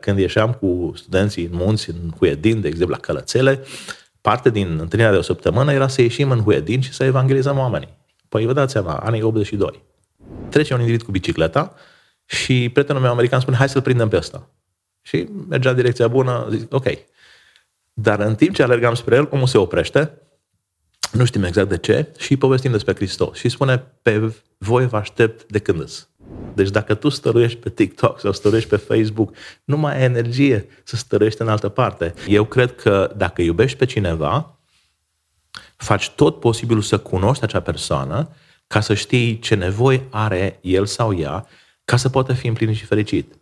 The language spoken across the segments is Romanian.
Când ieșeam cu studenții în munți, în Huedin, de exemplu, la Călățele, parte din întâlnirea de o săptămână era să ieșim în Huedin și să evangelizăm oamenii. Păi vă dați seama, anii 82. Trece un individ cu bicicleta și prietenul meu american spune, hai să-l prindem pe ăsta. Și mergea în direcția bună, zic, ok. Dar în timp ce alergam spre el, omul se oprește, nu știm exact de ce, și povestim despre Hristos. Și spune, pe voi vă aștept de când îs. Deci dacă tu stăruiești pe TikTok sau stăruiești pe Facebook, nu mai ai energie să stăruiești în altă parte. Eu cred că dacă iubești pe cineva, faci tot posibilul să cunoști acea persoană ca să știi ce nevoie are el sau ea ca să poată fi împlinit și fericit.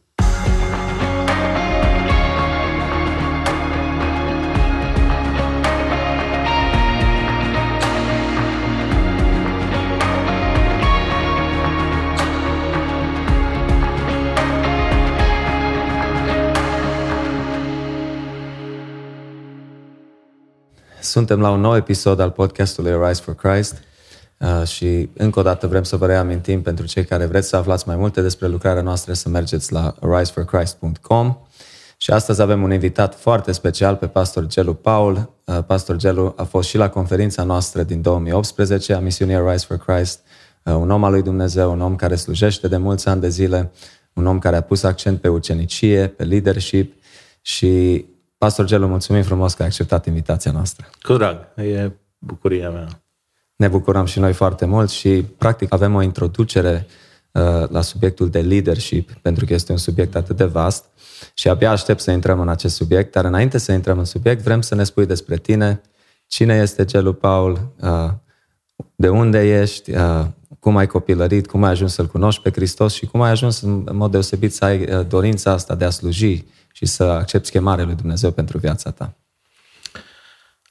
Suntem la un nou episod al podcastului Rise for Christ uh, și încă o dată vrem să vă reamintim pentru cei care vreți să aflați mai multe despre lucrarea noastră să mergeți la riseforchrist.com și astăzi avem un invitat foarte special pe Pastor Gelu Paul. Uh, Pastor Gelu a fost și la conferința noastră din 2018 a misiunii Rise for Christ, uh, un om al lui Dumnezeu, un om care slujește de mulți ani de zile, un om care a pus accent pe ucenicie, pe leadership și Pastor Gelu, mulțumim frumos că ai acceptat invitația noastră. Cu drag, e bucuria mea. Ne bucurăm și noi foarte mult și, practic, avem o introducere uh, la subiectul de leadership, pentru că este un subiect atât de vast și abia aștept să intrăm în acest subiect, dar înainte să intrăm în subiect, vrem să ne spui despre tine, cine este Gelu Paul, uh, de unde ești, uh, cum ai copilărit, cum ai ajuns să-L cunoști pe Hristos? Și cum ai ajuns în mod deosebit să ai uh, dorința asta de a sluji și să accepti chemarea lui Dumnezeu pentru viața ta?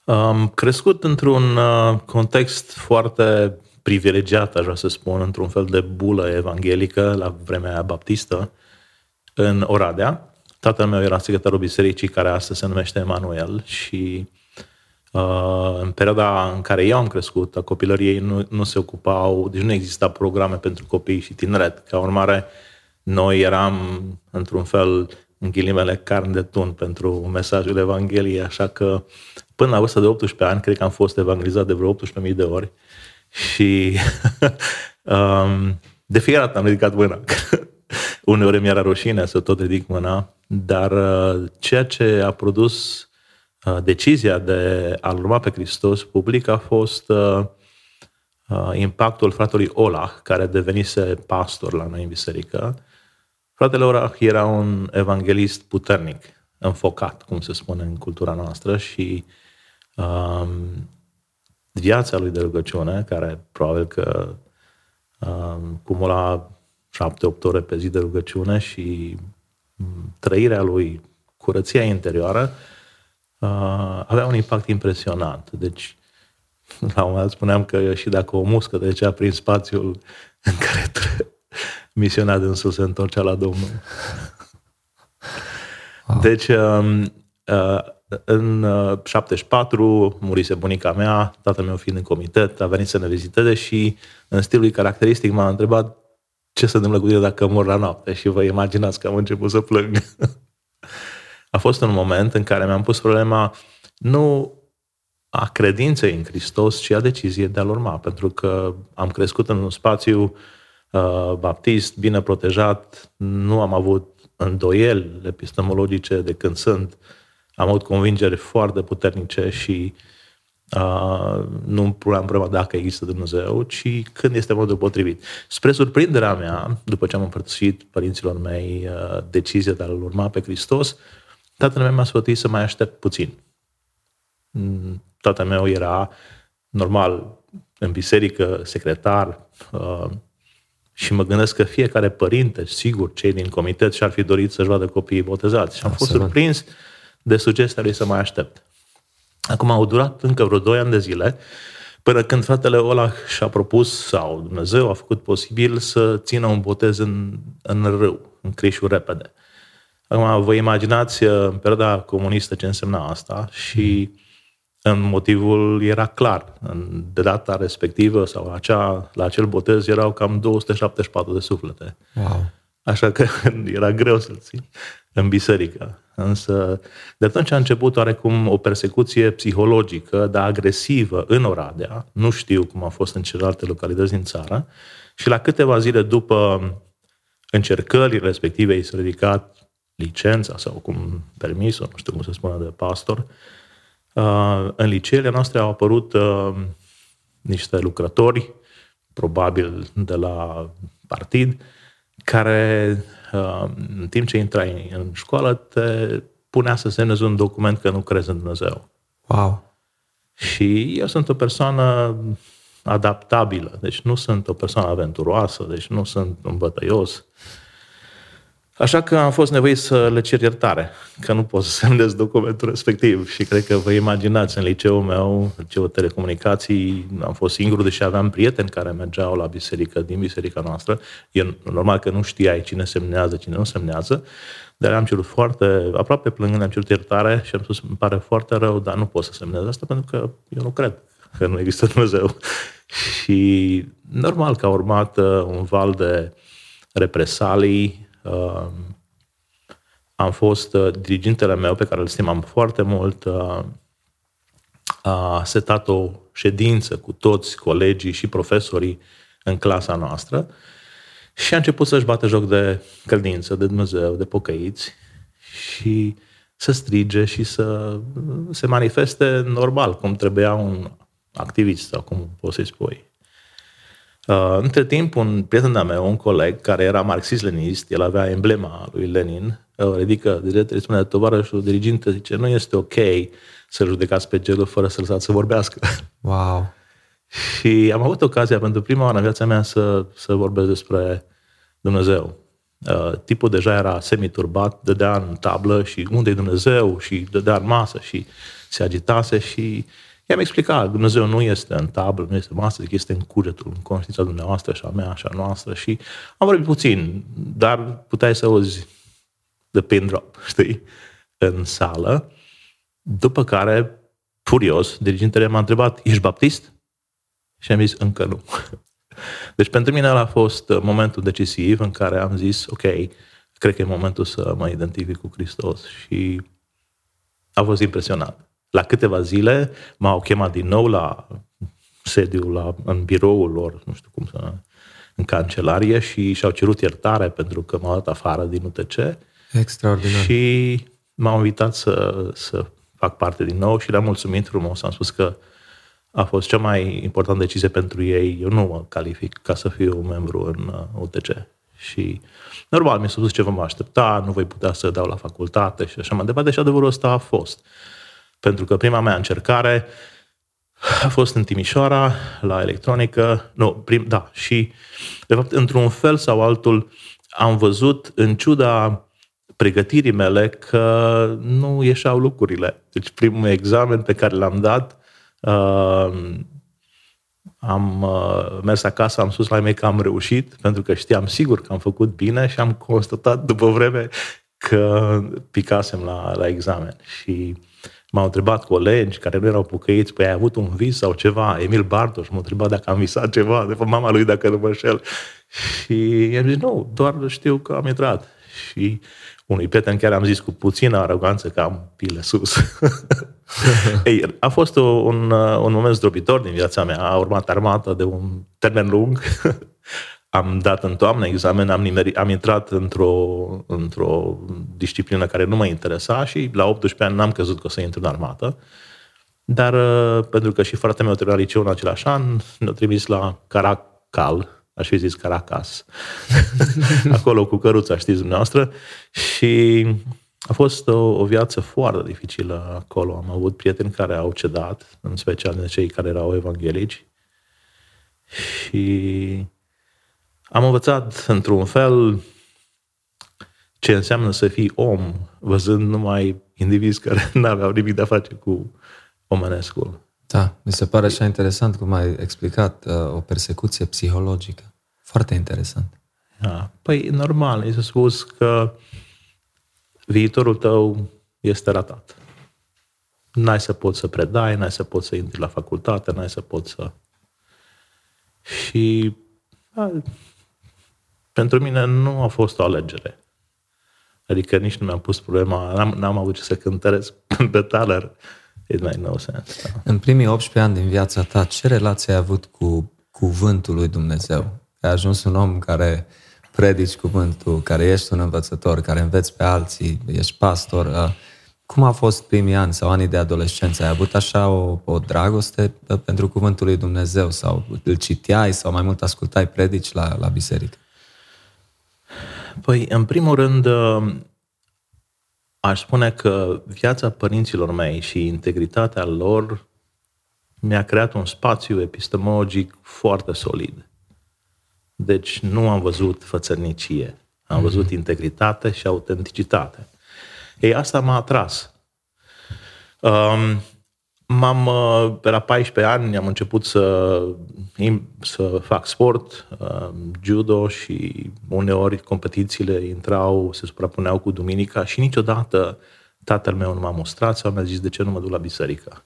Am crescut într-un uh, context foarte privilegiat, aș vrea să spun, într-un fel de bulă evanghelică la vremea aia baptistă în Oradea. Tatăl meu era secretarul bisericii care astăzi se numește Emanuel și uh, în perioada în care eu am crescut, a copilăriei nu, nu se ocupau, deci nu exista programe pentru copii și tineret. Ca urmare, noi eram într-un fel în ghilimele, carne de tun pentru mesajul Evangheliei, așa că până la vârsta de 18 ani, cred că am fost evangelizat de vreo 18.000 de ori și um, de fiecare dată am ridicat mâna. Uneori mi-era rușine să tot ridic mâna, dar uh, ceea ce a produs uh, decizia de a-L urma pe Hristos public a fost uh, uh, impactul fratelui Ola, care devenise pastor la noi în biserică Fratele Orach era un evanghelist puternic, înfocat, cum se spune în cultura noastră și um, viața lui de rugăciune, care probabil că um, cumula șapte-opt ore pe zi de rugăciune și um, trăirea lui, curăția interioară, uh, avea un impact impresionant. Deci, la un moment dat spuneam că și dacă o muscă trecea prin spațiul în care misiunea dânsul se întorcea la Domnul. Wow. Deci, um, uh, în 74 uh, murise bunica mea, tatăl meu fiind în comitet, a venit să ne viziteze și în stilul caracteristic m-a întrebat ce se întâmplă cu tine dacă mor la noapte și vă imaginați că am început să plâng. a fost un moment în care mi-am pus problema nu a credinței în Hristos, ci a deciziei de a-L urma, pentru că am crescut în un spațiu uh, Uh, baptist, bine protejat, nu am avut îndoieli epistemologice de când sunt. Am avut convingeri foarte puternice și uh, nu îmi puneam problema dacă există Dumnezeu, ci când este modul potrivit. Spre surprinderea mea, după ce am împărtășit părinților mei uh, decizia de a-L urma pe Hristos, tatăl meu m-a sfătuit să mai aștept puțin. Mm, tatăl meu era normal în biserică, secretar, uh, și mă gândesc că fiecare părinte, sigur, cei din comitet și-ar fi dorit să-și vadă copiii botezați. Și am fost surprins de sugestia lui să mai aștept. Acum au durat încă vreo 2 ani de zile, până când fratele Ola și-a propus, sau Dumnezeu a făcut posibil, să țină un botez în, în râu, în Crișul repede. Acum, vă imaginați în perioada comunistă ce însemna asta și mm motivul era clar. De data respectivă sau acea, la acel botez erau cam 274 de suflete. Wow. Așa că era greu să-l țin în biserică. Însă de atunci a început oarecum o persecuție psihologică, dar agresivă în Oradea. Nu știu cum a fost în celelalte localități din țară. Și la câteva zile după încercării respective i s-a ridicat licența sau cum permisul, nu știu cum se spune, de pastor. Uh, în liceele noastre au apărut uh, niște lucrători, probabil de la partid, care uh, în timp ce intrai în școală te punea să semnezi un document că nu crezi în Dumnezeu. Wow! Și eu sunt o persoană adaptabilă, deci nu sunt o persoană aventuroasă, deci nu sunt un bătăios. Așa că am fost nevoit să le cer iertare, că nu pot să semnez documentul respectiv. Și cred că vă imaginați, în liceul meu, liceul telecomunicații, am fost singur, deși aveam prieteni care mergeau la biserică, din biserica noastră. E normal că nu știai cine semnează, cine nu semnează, dar am cerut foarte, aproape plângând, am cerut iertare și am spus, îmi pare foarte rău, dar nu pot să semnez asta pentru că eu nu cred că nu există Dumnezeu. și normal că a urmat uh, un val de represalii, am fost uh, dirigintele meu, pe care îl stimam foarte mult, uh, a setat o ședință cu toți colegii și profesorii în clasa noastră și a început să-și bată joc de credință, de Dumnezeu, de pocăiți și să strige și să se manifeste normal, cum trebuia un activist sau cum poți să-i spui. Uh, între timp, un prieten de meu, un coleg, care era marxist-lenist, el avea emblema lui Lenin, uh, ridică direct, îi spune, tovarășul diriginte, zice, nu este ok să judecați pe gelul fără să lăsați să vorbească. Wow! și am avut ocazia pentru prima oară în viața mea să, să vorbesc despre Dumnezeu. Uh, tipul deja era semiturbat, dădea în tablă și unde e Dumnezeu și dădea în masă și se agitase și I-am explicat, Dumnezeu nu este în tablă, nu este masă, este în cugetul, în conștiința dumneavoastră și a mea și a noastră și am vorbit puțin, dar puteai să auzi the pin drop, știi, în sală. După care, furios, dirigintele m-a întrebat, ești baptist? Și am zis, încă nu. Deci pentru mine a fost momentul decisiv în care am zis, ok, cred că e momentul să mă identific cu Hristos și a fost impresionat. La câteva zile m-au chemat din nou la sediul, la, în biroul lor, nu știu cum să în cancelarie și și-au cerut iertare pentru că m-au dat afară din UTC. Extraordinar. Și m-au invitat să, să fac parte din nou și le-am mulțumit frumos. Am spus că a fost cea mai importantă decizie pentru ei. Eu nu mă calific ca să fiu un membru în UTC. Uh, și normal, mi s-a spus ce vom aștepta, nu voi putea să dau la facultate și așa mai departe. Și adevărul ăsta a fost. Pentru că prima mea încercare a fost în Timișoara, la electronică, nu, prim, da, și de fapt, într-un fel sau altul, am văzut, în ciuda pregătirii mele, că nu ieșeau lucrurile. Deci primul examen pe care l-am dat, uh, am uh, mers acasă, am spus la mei că am reușit, pentru că știam sigur că am făcut bine și am constatat după vreme că picasem la, la examen. Și M-au întrebat colegi care nu erau pocăiți, păi ai avut un vis sau ceva? Emil Bartoș m-a întrebat dacă am visat ceva, de fapt mama lui dacă nu mă înșel. Și i-am zis, nu, doar știu că am intrat. Și unui prieten chiar am zis cu puțină aroganță că am pile sus. Ei, a fost o, un, un moment zdrobitor din viața mea. A urmat armata de un termen lung. am dat în toamnă examen, am, nimerit, am intrat într-o, într-o disciplină care nu mă interesa și la 18 ani n-am crezut că o să intru în armată. Dar uh, pentru că și fratele meu terminat liceu în același an, ne-a trimis la Caracal, aș fi zis Caracas, acolo cu căruța, știți dumneavoastră, și a fost o, o viață foarte dificilă acolo. Am avut prieteni care au cedat, în special de cei care erau evanghelici. Și am învățat într-un fel ce înseamnă să fii om, văzând numai indivizi care nu aveau nimic de a face cu omenescul. Da, mi se pare așa interesant cum ai explicat uh, o persecuție psihologică. Foarte interesant. Da. Păi, normal, este spus că viitorul tău este ratat. N-ai să poți să predai, n-ai să poți să intri la facultate, n-ai să poți să... Și pentru mine nu a fost o alegere. Adică nici nu mi-am pus problema, n-am, n-am avut ce să cântăresc pe taler. It made no sense. Da. În primii 18 ani din viața ta, ce relație ai avut cu cuvântul lui Dumnezeu? Ai ajuns un om care predici cuvântul, care ești un învățător, care înveți pe alții, ești pastor. Uh, cum a fost primii ani sau anii de adolescență? Ai avut așa o, o dragoste uh, pentru cuvântul lui Dumnezeu sau îl citeai sau mai mult ascultai predici la, la biserică? Păi, în primul rând, uh, aș spune că viața părinților mei și integritatea lor mi-a creat un spațiu epistemologic foarte solid. Deci nu am văzut fățărnicie, am văzut mm-hmm. integritate și autenticitate. Ei, asta m-a atras. Um, M-am, uh, pe la 14 ani, am început să, să fac sport, uh, judo și uneori competițiile intrau, se suprapuneau cu duminica și niciodată tatăl meu nu m-a mostrat sau mi-a zis de ce nu mă duc la biserică.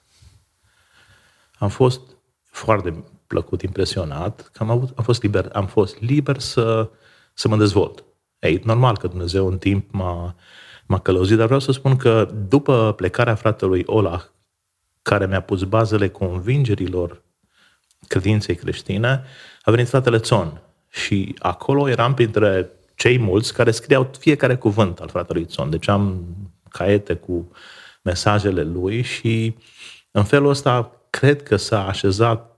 Am fost foarte plăcut, impresionat, că am, avut, am fost liber, am fost liber să, să mă dezvolt. Ei, normal că Dumnezeu în timp m-a, m-a călăuzit, dar vreau să spun că după plecarea fratelui Ola, care mi-a pus bazele convingerilor credinței creștine, a venit fratele Țon. Și acolo eram printre cei mulți care scriau fiecare cuvânt al fratelui Țon. Deci am caiete cu mesajele lui și în felul ăsta cred că s-a așezat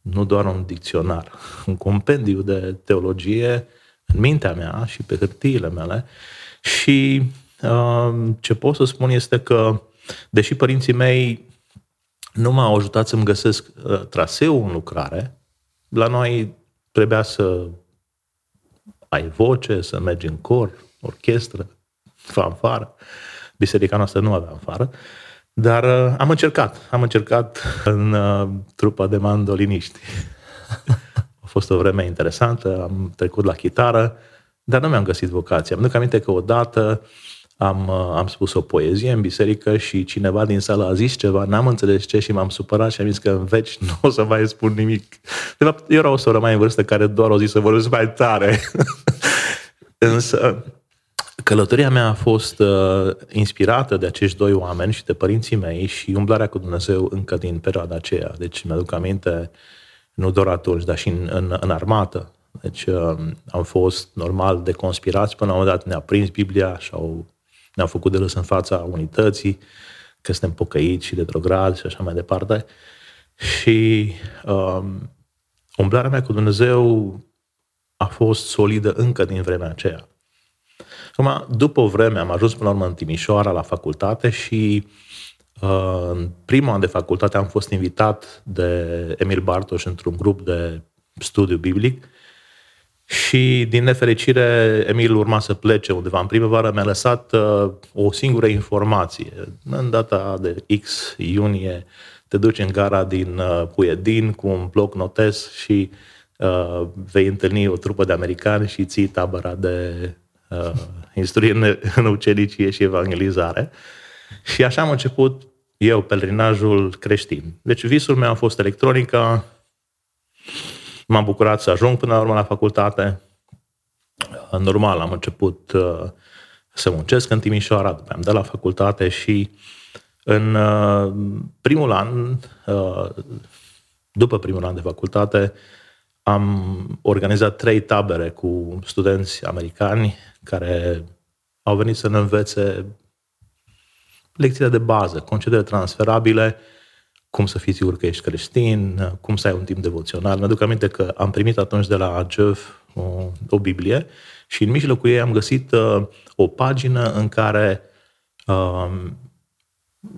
nu doar un dicționar, un compendiu de teologie în mintea mea și pe hârtiile mele. Și uh, ce pot să spun este că Deși părinții mei nu m-au ajutat să-mi găsesc uh, traseul în lucrare, la noi trebuia să ai voce, să mergi în cor, orchestră, fanfară. Biserica noastră nu avea fanfară. Dar uh, am încercat. Am încercat în uh, trupa de mandoliniști. A fost o vreme interesantă, am trecut la chitară, dar nu mi-am găsit vocația. Am duc aminte că odată am, uh, am spus o poezie în biserică și cineva din sală a zis ceva, n-am înțeles ce și m-am supărat și am zis că în veci nu o să mai spun nimic. De fapt, eu era o soră mai în vârstă care doar o zis să vorbesc mai tare. Însă, călătoria mea a fost uh, inspirată de acești doi oameni și de părinții mei și umblarea cu Dumnezeu încă din perioada aceea. Deci mi-aduc aminte, nu doar atunci, dar și în, în, în armată. Deci uh, am fost normal de conspirați, până la un moment dat ne-a prins Biblia și au ne-au făcut de râs în fața unității, că suntem pocăiți și de drograt și așa mai departe. Și um, umblarea mea cu Dumnezeu a fost solidă încă din vremea aceea. Acum, după o vreme, am ajuns până la urmă în Timișoara la facultate și uh, în primul an de facultate am fost invitat de Emil Bartoș într-un grup de studiu biblic și, din nefericire, Emil urma să plece undeva în primăvară, mi-a lăsat uh, o singură informație. În data de X iunie te duci în gara din uh, Puiedin cu un bloc notes și uh, vei întâlni o trupă de americani și ții tabăra de uh, instruire în ucenicie și evangelizare. Și așa am început eu pelerinajul creștin. Deci visul meu a fost electronica, M-am bucurat să ajung până la urmă la facultate. Normal, am început uh, să muncesc în Timișoara, după am dat la facultate și în uh, primul an, uh, după primul an de facultate, am organizat trei tabere cu studenți americani care au venit să ne învețe lecțiile de bază, concediile transferabile, cum să fii sigur că ești creștin, cum să ai un timp devoțional. Mi-aduc aminte că am primit atunci de la Jeff o, o Biblie și în mijlocul ei am găsit uh, o pagină în care, uh,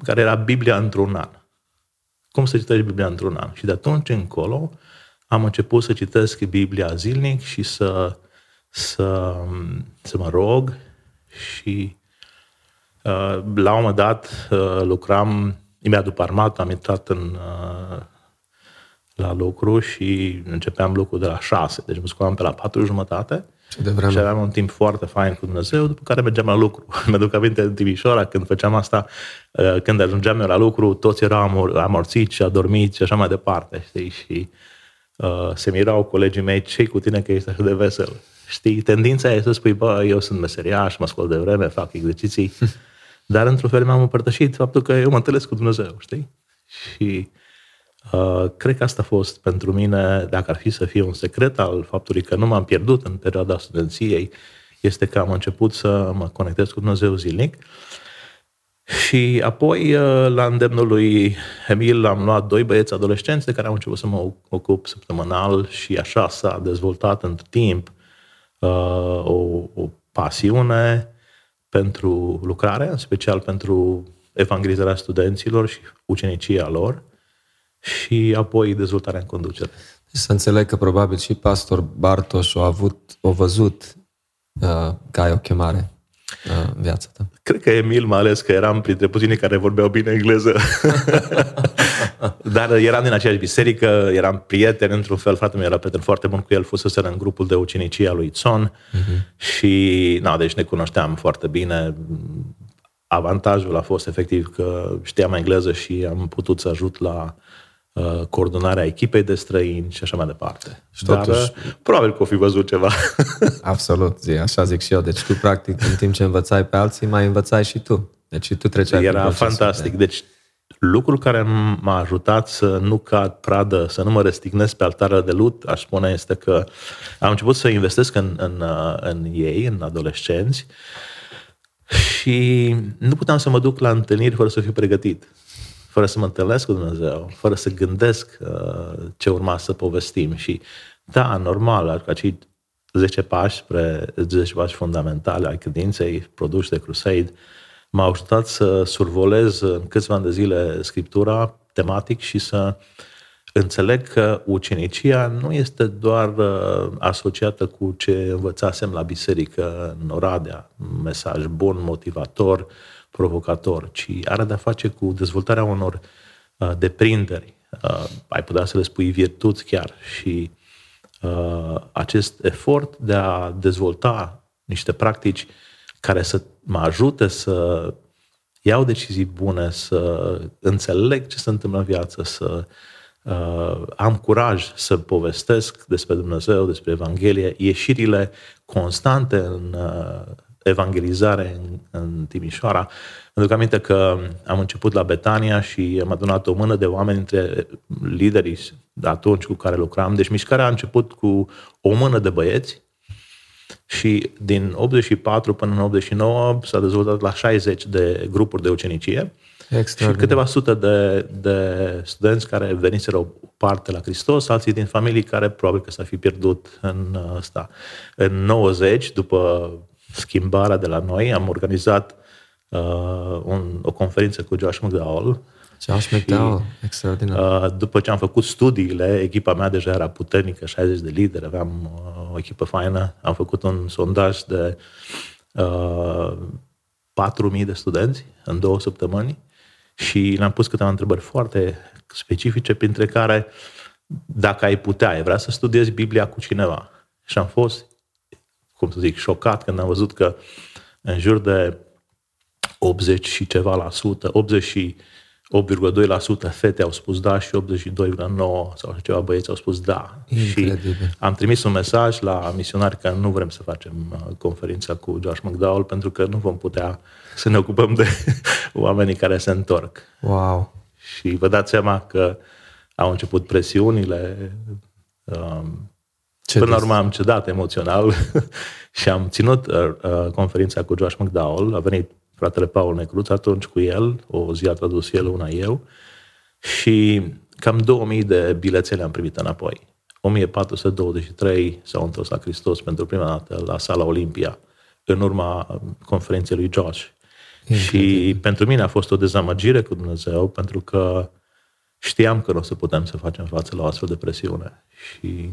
care era Biblia într-un an. Cum să citești Biblia într-un an? Și de atunci încolo am început să citesc Biblia zilnic și să, să, să mă rog și uh, la un moment dat uh, lucram imediat după armată am intrat în, uh, la lucru și începeam lucru de la 6, deci mă scolam pe la 4 jumătate și aveam un timp foarte fain cu Dumnezeu, după care mergeam la lucru. Mi-aduc aminte în Timișoara, când făceam asta, uh, când ajungeam eu la lucru, toți erau amor, amorțiți și adormiți și așa mai departe, știi? Și uh, se mirau colegii mei, ce cu tine că ești așa de vesel? știi, tendința e să spui, bă, eu sunt meseriaș, mă scol de vreme, fac exerciții, dar într-un fel mi-am împărtășit faptul că eu mă întâlnesc cu Dumnezeu, știi? Și uh, cred că asta a fost pentru mine, dacă ar fi să fie un secret al faptului că nu m-am pierdut în perioada studenției, este că am început să mă conectez cu Dumnezeu zilnic. Și apoi, uh, la îndemnul lui Emil, am luat doi băieți adolescenți de care am început să mă ocup săptămânal și așa s-a dezvoltat în timp uh, o, o pasiune pentru lucrare, în special pentru evangelizarea studenților și ucenicia lor și apoi dezvoltarea în conducere. Să înțeleg că probabil și pastor Bartoș a avut, o văzut uh, ca ai o chemare uh, în viața ta. Cred că Emil, mai ales că eram printre puțini care vorbeau bine engleză. Dar eram din aceeași biserică, eram prieten, într-un fel, fratele meu era prieten foarte bun cu el, fusese în grupul de ucenicie a lui Țon uh-huh. și, na, deci ne cunoșteam foarte bine. Avantajul a fost efectiv că știam engleză și am putut să ajut la uh, coordonarea echipei de străini și așa mai departe. Și totuși, Dar, uh, probabil că o fi văzut ceva. Absolut, zi, așa zic și eu. Deci tu, practic, în timp ce învățai pe alții, mai învățai și tu. Deci tu treceai Era fantastic. De... Deci lucrul care m-a ajutat să nu cad pradă, să nu mă restignesc pe altară de lut, aș spune, este că am început să investesc în, în, uh, în ei, în adolescenți, și nu puteam să mă duc la întâlniri fără să fiu pregătit, fără să mă întâlnesc cu Dumnezeu, fără să gândesc uh, ce urma să povestim. Și da, normal, acei 10 pași spre 10 pași fundamentale ai credinței produși de Crusade m-au ajutat să survolez în câțiva ani de zile Scriptura tematic și să înțeleg că ucenicia nu este doar uh, asociată cu ce învățasem la biserică în Oradea, un mesaj bun, motivator, provocator, ci are de-a face cu dezvoltarea unor uh, deprinderi. Uh, ai putea să le spui virtuți chiar și acest efort de a dezvolta niște practici care să mă ajute să iau decizii bune, să înțeleg ce se întâmplă în viață, să uh, am curaj să povestesc despre Dumnezeu, despre Evanghelie, ieșirile constante în uh, evangelizare în, în Timișoara. Îmi duc aminte că am început la Betania și am adunat o mână de oameni între liderii de atunci cu care lucram. Deci mișcarea a început cu o mână de băieți și din 84 până în 89 s-a dezvoltat la 60 de grupuri de ucenicie și câteva sute de, de studenți care veniseră o parte la Hristos, alții din familii care probabil că s-ar fi pierdut în ăsta. În 90, după schimbarea de la noi, am organizat uh, un, o conferință cu Josh McDowell Josh McDowell, extraordinar. Uh, după ce am făcut studiile, echipa mea deja era puternică, 60 de lideri, aveam uh, o echipă faină. Am făcut un sondaj de uh, 4.000 de studenți în două săptămâni și le-am pus câteva întrebări foarte specifice, printre care dacă ai putea, ai vrea să studiezi Biblia cu cineva. Și am fost, cum să zic, șocat când am văzut că în jur de 80 și ceva la sută, 80 și 8,2% fete au spus da și 82,9% sau ceva băieți au spus da. Incredibil. Și am trimis un mesaj la misionari că nu vrem să facem uh, conferința cu Josh McDowell pentru că nu vom putea să ne ocupăm de oamenii care se întorc. Wow! Și vă dați seama că au început presiunile. Um, Ce Până la urmă am cedat emoțional și am ținut uh, uh, conferința cu Josh McDowell. A venit fratele Paul Necruț, atunci cu el, o zi a tradus el, una eu, și cam 2000 de bilețele am primit înapoi. 1423 s-au întors la Hristos pentru prima dată la sala Olimpia, în urma conferinței lui Josh. Și pentru mine a fost o dezamăgire cu Dumnezeu, pentru că știam că nu o să putem să facem față la o astfel de presiune. Și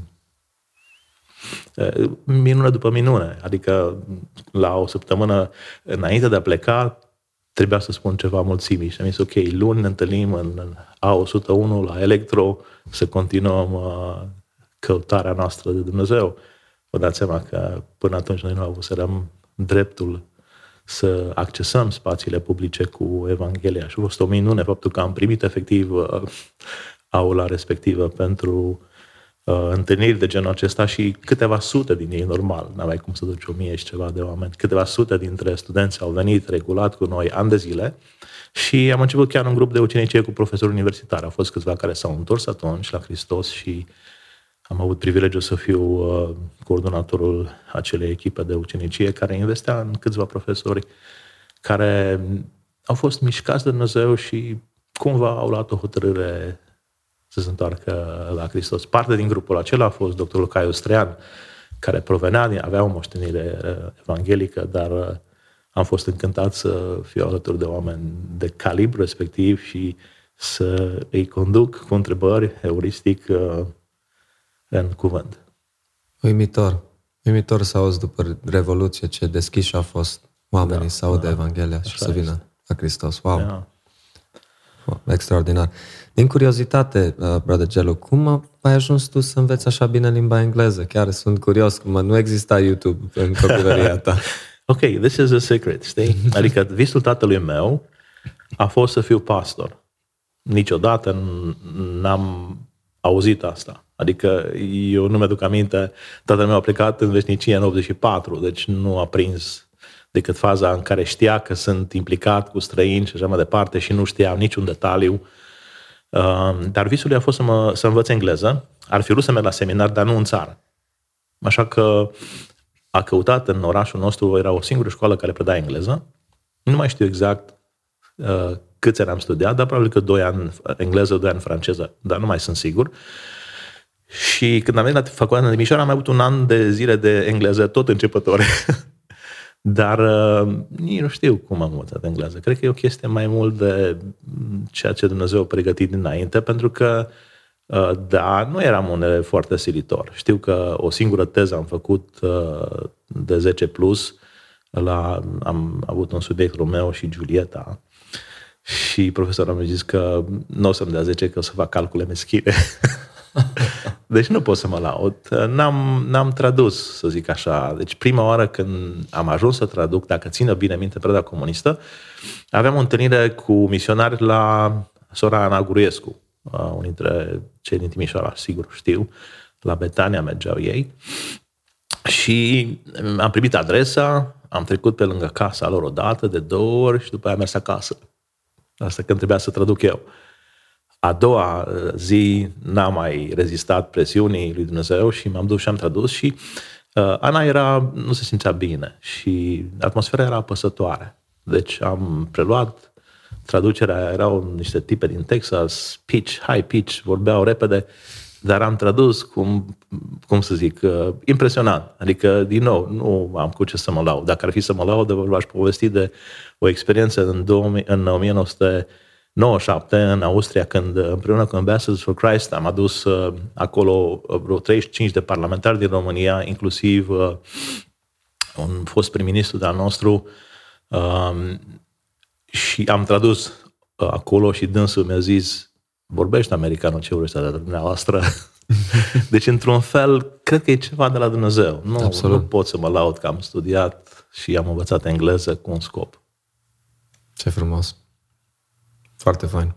minune după minune. Adică la o săptămână înainte de a pleca, trebuia să spun ceva mulțimii și am zis, ok, luni ne întâlnim în A101 la Electro să continuăm uh, căutarea noastră de Dumnezeu. Vă dați seama că până atunci noi nu avuserăm dreptul să accesăm spațiile publice cu Evanghelia. Și a fost o minune faptul că am primit efectiv uh, aula respectivă pentru uh, întâlniri de genul acesta și câteva sute din ei, normal, n-aveai cum să duci o mie și ceva de oameni, câteva sute dintre studenți au venit regulat cu noi ani de zile și am început chiar un grup de ucenicie cu profesori universitari. Au fost câțiva care s-au întors atunci la Hristos și am avut privilegiul să fiu uh, coordonatorul acelei echipe de ucenicie care investea în câțiva profesori care au fost mișcați de Dumnezeu și cumva au luat o hotărâre să se întoarcă la Hristos. Parte din grupul acela a fost doctorul Caiu Strean, care provenea din, avea o moștenire uh, evanghelică, dar uh, am fost încântat să fiu alături de oameni de calibru respectiv și să îi conduc cu întrebări heuristic uh, în cuvânt. Uimitor. Uimitor să auzi după Revoluție ce deschis a fost oamenii da, să audă da, Evanghelia și să vină la Hristos. Wow! Da. wow! Extraordinar. Din curiozitate, uh, brother Gelu, cum ai ajuns tu să înveți așa bine limba engleză? Chiar sunt curios, cum nu exista YouTube în copilăria ta. ok, this is a secret, știi? Adică visul tatălui meu a fost să fiu pastor. Niciodată n-am auzit asta. Adică eu nu mi-aduc aminte, tatăl meu a plecat în veșnicie în 84, deci nu a prins decât faza în care știa că sunt implicat cu străini și așa mai departe și nu știa niciun detaliu. Uh, dar visul a fost să, mă, să învăț engleză. Ar fi vrut să merg la seminar, dar nu în țară. Așa că a căutat în orașul nostru, era o singură școală care preda engleză. Nu mai știu exact uh, câți ani am studiat, dar probabil că doi ani engleză, doi ani franceză, dar nu mai sunt sigur. Și când am venit la facultatea de Timișoara, am avut un an de zile de engleză, tot începător. Dar uh, nici nu știu cum am învățat engleză. Cred că e o chestie mai mult de ceea ce Dumnezeu a pregătit dinainte, pentru că uh, da, nu eram un foarte silitor. Știu că o singură teză am făcut uh, de 10 plus, la, am avut un subiect Romeo și Giulietta și profesorul mi-a zis că nu o să-mi dea 10, că o să fac calcule meschine. Deci nu pot să mă laud. N-am, n-am tradus, să zic așa. Deci prima oară când am ajuns să traduc, dacă țină bine minte preda comunistă, aveam o întâlnire cu misionari la sora Ana Guruiescu, unul dintre cei din Timișoara, sigur știu, la Betania mergeau ei. Și am primit adresa, am trecut pe lângă casa lor o dată, de două ori și după aia am mers acasă. Asta când trebuia să traduc eu. A doua uh, zi n-am mai rezistat presiunii lui Dumnezeu și m-am dus și am tradus și uh, Ana era, nu se simțea bine și atmosfera era apăsătoare. Deci am preluat traducerea, erau niște tipe din Texas, pitch, high pitch, vorbeau repede, dar am tradus, cum, cum să zic, uh, impresionant. Adică, din nou, nu am cu ce să mă laud. Dacă ar fi să mă laud, v-aș povesti de o experiență în, 2000, în 1900 97 în Austria, când împreună cu Ambassadors for Christ am adus uh, acolo uh, vreo 35 de parlamentari din România, inclusiv uh, un fost prim-ministru de-al nostru um, și am tradus acolo și dânsul mi-a zis vorbește americanul ce vreți de dumneavoastră. deci, într-un fel, cred că e ceva de la Dumnezeu. Nu, Absolut. nu pot să mă laud că am studiat și am învățat engleză cu un scop. Ce frumos! Foarte fain.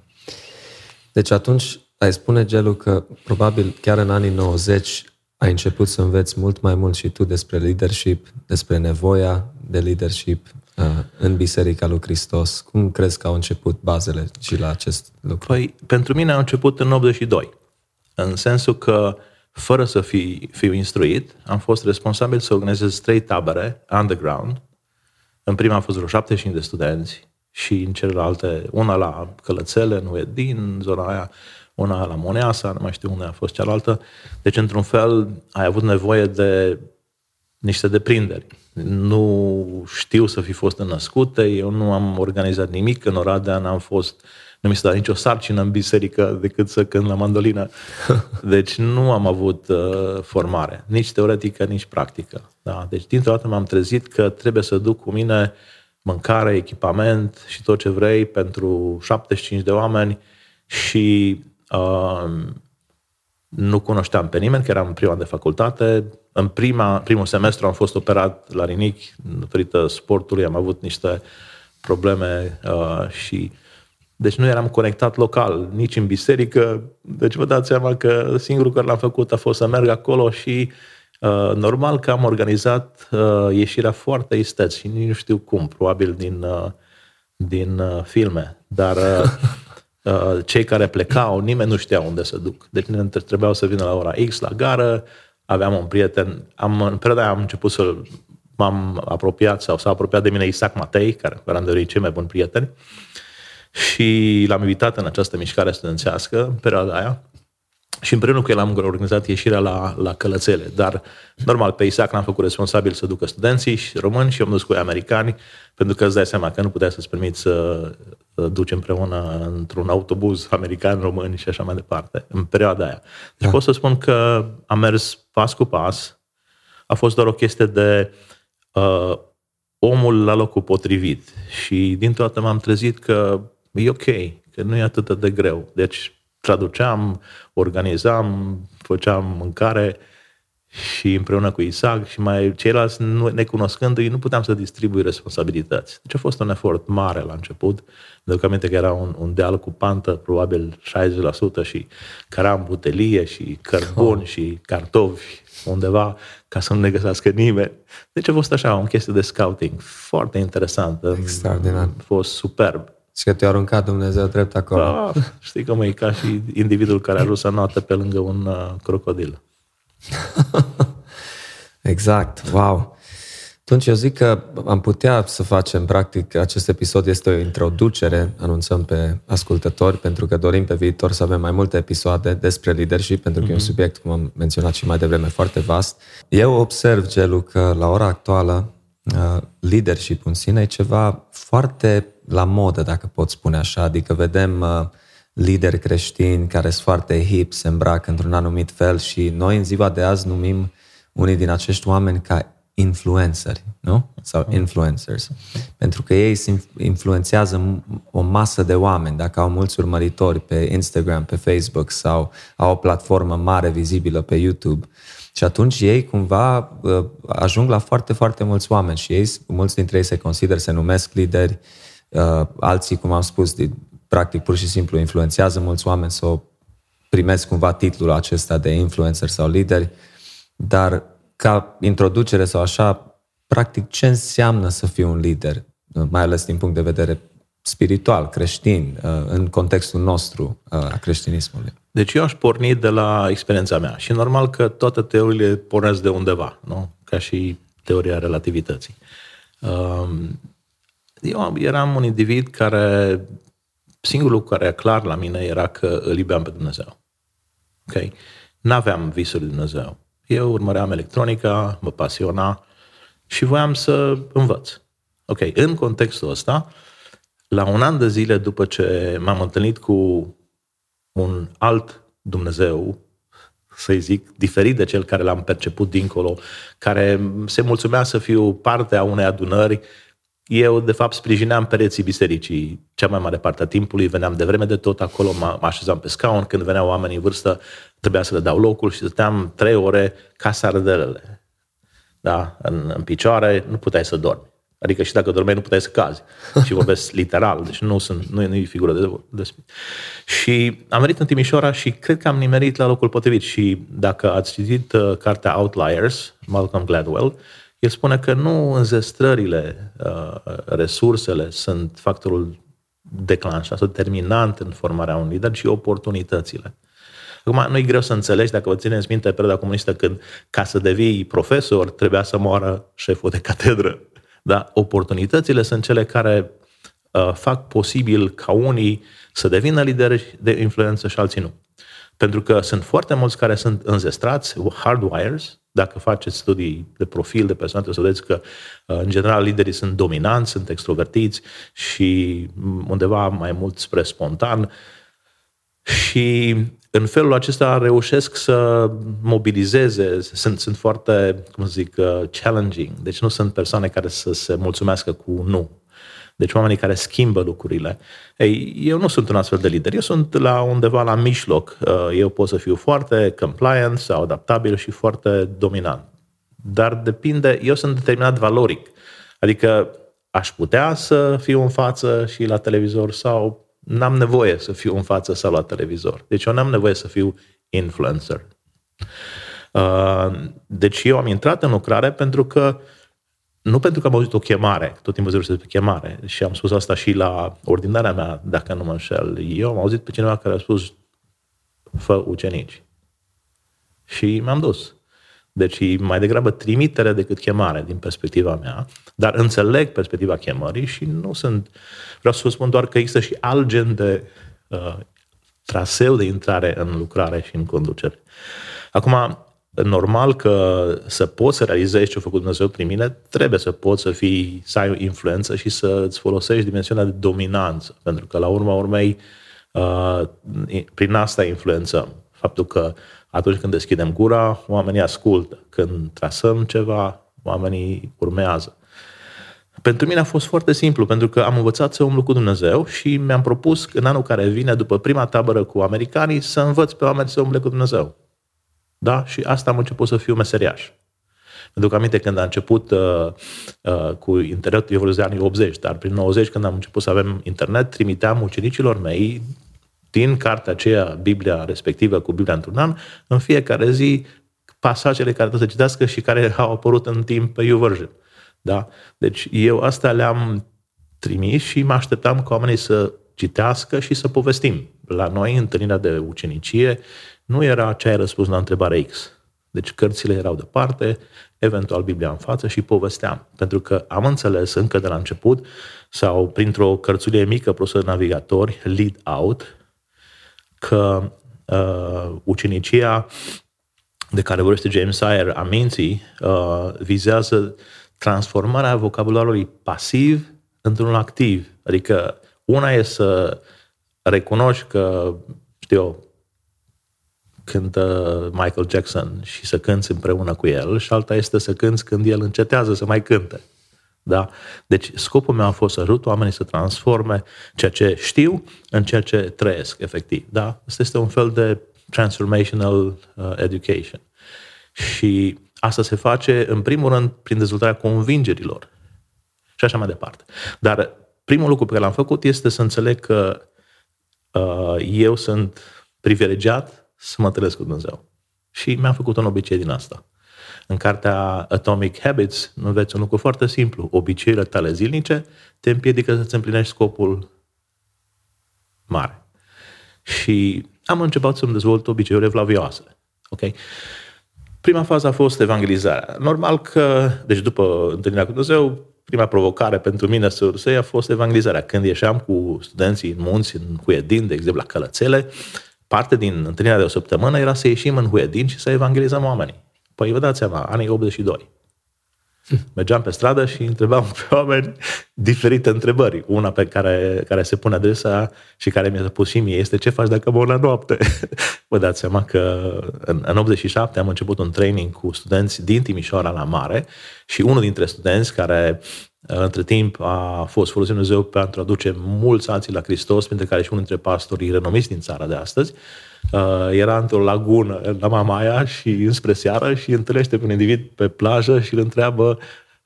Deci atunci ai spune, Gelu, că probabil chiar în anii 90 ai început să înveți mult mai mult și tu despre leadership, despre nevoia de leadership uh, în Biserica lui Hristos. Cum crezi că au început bazele și la acest lucru? Păi, pentru mine au început în 82. În sensul că, fără să fi, fiu instruit, am fost responsabil să organizez trei tabere underground. În prima a fost vreo 75 de studenți, și în celelalte, una la Călățele, nu din zona aia, una la Moneasa, nu mai știu unde a fost cealaltă. Deci, într-un fel, ai avut nevoie de niște deprinderi. Nu știu să fi fost născute, eu nu am organizat nimic, în Oradea n-am fost, nu mi s-a dat nicio sarcină în biserică decât să cânt la mandolină. Deci nu am avut uh, formare, nici teoretică, nici practică. Da? Deci dintr-o dată m-am trezit că trebuie să duc cu mine mâncare, echipament și tot ce vrei pentru 75 de oameni și uh, nu cunoșteam pe nimeni, că eram în prima de facultate. În prima, primul semestru am fost operat la rinichi, datorită sportului, am avut niște probleme uh, și Deci nu eram conectat local, nici în biserică. Deci vă dați seama că singurul care l-am făcut a fost să merg acolo și uh, normal că am organizat uh, ieșirea foarte isteț și nici nu știu cum, probabil din, uh, din uh, filme. Dar uh, uh, cei care plecau, nimeni nu știa unde să duc. Deci ne trebuiau să vină la ora X la gară, aveam un prieten, am, în perioada am început să m-am apropiat sau s-a apropiat de mine Isaac Matei, care eram de cei mai buni prieteni, și l-am invitat în această mișcare studențească în perioada aia și împreună cu el am organizat ieșirea la, la Călățele. Dar, normal, pe Isaac l-am făcut responsabil să ducă studenții și români și am dus cu ei americani, pentru că îți dai seama că nu puteai să-ți permiți să duci împreună într-un autobuz american, român și așa mai departe, în perioada aia. Deci da. pot să spun că am mers pas cu pas. A fost doar o chestie de uh, omul la locul potrivit. Și dintr-o dată m-am trezit că e ok, că nu e atât de greu. Deci traduceam, organizam, făceam mâncare și împreună cu Isaac și mai ceilalți, necunoscându-i, nu puteam să distribui responsabilități. Deci a fost un efort mare la început. Mi aminte că era un, un deal cu pantă, probabil 60% și căram butelie și cărbun oh. și cartofi undeva ca să nu ne găsească nimeni. Deci a fost așa, o chestie de scouting foarte interesantă. Extraordinar. A fost superb. Și că te-a aruncat Dumnezeu drept acolo. Da, știi că mă e ca și individul care a ajuns să noată pe lângă un uh, crocodil. exact, wow. Atunci eu zic că am putea să facem, practic, acest episod este o introducere, anunțăm pe ascultători, pentru că dorim pe viitor să avem mai multe episoade despre leadership, pentru că mm-hmm. e un mhm. subiect, cum am menționat și mai devreme, foarte vast. Eu observ, Gelu, că la ora actuală uh, leadership în sine e ceva foarte la modă, dacă pot spune așa, adică vedem uh, lideri creștini care sunt foarte hip, se îmbracă într-un anumit fel și noi în ziua de azi numim unii din acești oameni ca influenceri, nu? Sau influencers. Pentru că ei influențează o masă de oameni, dacă au mulți urmăritori pe Instagram, pe Facebook sau au o platformă mare vizibilă pe YouTube. Și atunci ei cumva uh, ajung la foarte, foarte mulți oameni și ei, mulți dintre ei se consider, se numesc lideri, uh, alții, cum am spus, practic pur și simplu influențează mulți oameni să o primesc cumva titlul acesta de influencer sau lideri, dar ca introducere sau așa, practic ce înseamnă să fii un lider, mai ales din punct de vedere spiritual, creștin, uh, în contextul nostru uh, a creștinismului? Deci eu aș porni de la experiența mea și normal că toate teoriile pornesc de undeva, nu? Ca și teoria relativității. Um, eu eram un individ care singurul lucru care era clar la mine era că îl iubeam pe Dumnezeu. Ok? N-aveam visul de Dumnezeu. Eu urmăream electronica, mă pasiona și voiam să învăț. Ok, în contextul ăsta, la un an de zile după ce m-am întâlnit cu un alt Dumnezeu, să zic, diferit de cel care l-am perceput dincolo, care se mulțumea să fiu parte a unei adunări eu, de fapt, sprijineam pereții bisericii cea mai mare parte a timpului, veneam de vreme de tot acolo, mă așezam pe scaun, când veneau oamenii în vârstă, trebuia să le dau locul și stăteam trei ore ca sardelele. Da? În, în picioare, nu puteai să dormi. Adică și dacă dormeai, nu puteai să cazi. Și vorbesc literal, deci nu, sunt, nu, e, nu e figură de, de Și am venit în Timișoara și cred că am nimerit la locul potrivit. Și dacă ați citit uh, cartea Outliers, Malcolm Gladwell, el spune că nu înzestrările, uh, resursele sunt factorul declanșat sau determinant în formarea unui lider, ci oportunitățile. Acum, nu e greu să înțelegi, dacă vă țineți minte perioada comunistă, când ca să devii profesor trebuia să moară șeful de catedră. Da? Oportunitățile sunt cele care uh, fac posibil ca unii să devină lideri de influență și alții nu. Pentru că sunt foarte mulți care sunt înzestrați, hardwires, dacă faceți studii de profil de persoane, să vedeți că, uh, în general, liderii sunt dominanți, sunt extrovertiți și undeva mai mult spre spontan. Și în felul acesta reușesc să mobilizeze, sunt, sunt foarte, cum zic, uh, challenging. Deci nu sunt persoane care să se mulțumească cu nu. Deci oamenii care schimbă lucrurile. Ei, eu nu sunt un astfel de lider. Eu sunt la undeva la mijloc. Uh, eu pot să fiu foarte compliant sau adaptabil și foarte dominant. Dar depinde, eu sunt determinat valoric. Adică aș putea să fiu în față și la televizor sau n-am nevoie să fiu în față sau la televizor. Deci eu n-am nevoie să fiu influencer. Uh, deci eu am intrat în lucrare pentru că nu pentru că am auzit o chemare, tot timpul zic despre chemare, și am spus asta și la ordinarea mea, dacă nu mă înșel. Eu am auzit pe cineva care a spus, fă ucenici. Și m-am dus. Deci mai degrabă trimitere decât chemare din perspectiva mea, dar înțeleg perspectiva chemării și nu sunt... Vreau să vă spun doar că există și alt gen de uh, traseu de intrare în lucrare și în conducere. Acum, normal că să poți să realizezi ce a făcut Dumnezeu prin mine, trebuie să poți să fii, să ai o influență și să îți folosești dimensiunea de dominanță. Pentru că, la urma urmei, uh, prin asta influențăm. Faptul că atunci când deschidem gura, oamenii ascultă. Când trasăm ceva, oamenii urmează. Pentru mine a fost foarte simplu, pentru că am învățat să umblu cu Dumnezeu și mi-am propus în anul care vine, după prima tabără cu americanii, să învăț pe oameni să umble cu Dumnezeu. Da? Și asta am început să fiu meseriaș. Pentru că aminte când a început uh, uh, cu internet, eu vorbesc de anii 80, dar prin 90 când am început să avem internet, trimiteam ucenicilor mei din cartea aceea, Biblia respectivă cu Biblia într-un an, în fiecare zi pasajele care trebuie să citească și care au apărut în timp pe YouVersion. Da? Deci eu asta le-am trimis și mă așteptam ca oamenii să citească și să povestim. La noi, întâlnirea de ucenicie nu era ce ai răspuns la întrebarea X. Deci cărțile erau departe, eventual Biblia în față și povesteam. Pentru că am înțeles încă de la început, sau printr-o cărțulie mică prosă de navigatori, lead out, că uh, ucenicia de care vorbește James Sire a minții uh, vizează transformarea vocabularului pasiv într-unul activ. Adică una e să recunoști că, știu eu, cântă Michael Jackson și să cânți împreună cu el și alta este să cânți când el încetează să mai cânte. Da? Deci scopul meu a fost să ajut oamenii să transforme ceea ce știu în ceea ce trăiesc, efectiv. Da? Asta este un fel de transformational uh, education. Și asta se face, în primul rând, prin dezvoltarea convingerilor. Și așa mai departe. Dar primul lucru pe care l-am făcut este să înțeleg că uh, eu sunt privilegiat să mă întâlnesc cu Dumnezeu. Și mi-am făcut un obicei din asta. În cartea Atomic Habits înveți un lucru foarte simplu. Obiceiurile tale zilnice te împiedică să-ți împlinești scopul mare. Și am început să-mi dezvolt obiceiuri evlavioase. Ok? Prima fază a fost evangelizarea. Normal că, deci după întâlnirea cu Dumnezeu, prima provocare pentru mine să a fost evangelizarea. Când ieșeam cu studenții în munți, în Huedin, de exemplu, la Călățele, parte din întâlnirea de o săptămână era să ieșim în Huedin și să evangelizăm oamenii. Păi vă dați seama, anii 82. Mergeam pe stradă și întrebam pe oameni diferite întrebări. Una pe care, care se pune adresa și care mi-a pus și mie este ce faci dacă mor la noapte? Vă dați seama că în, în 87 am început un training cu studenți din Timișoara la mare și unul dintre studenți care între timp a fost folosit Dumnezeu pentru a aduce mulți alții la Hristos, printre care și unul dintre pastorii renumiți din țara de astăzi, uh, era într-o lagună la Mamaia și înspre seară și întâlnește pe un individ pe plajă și îl întreabă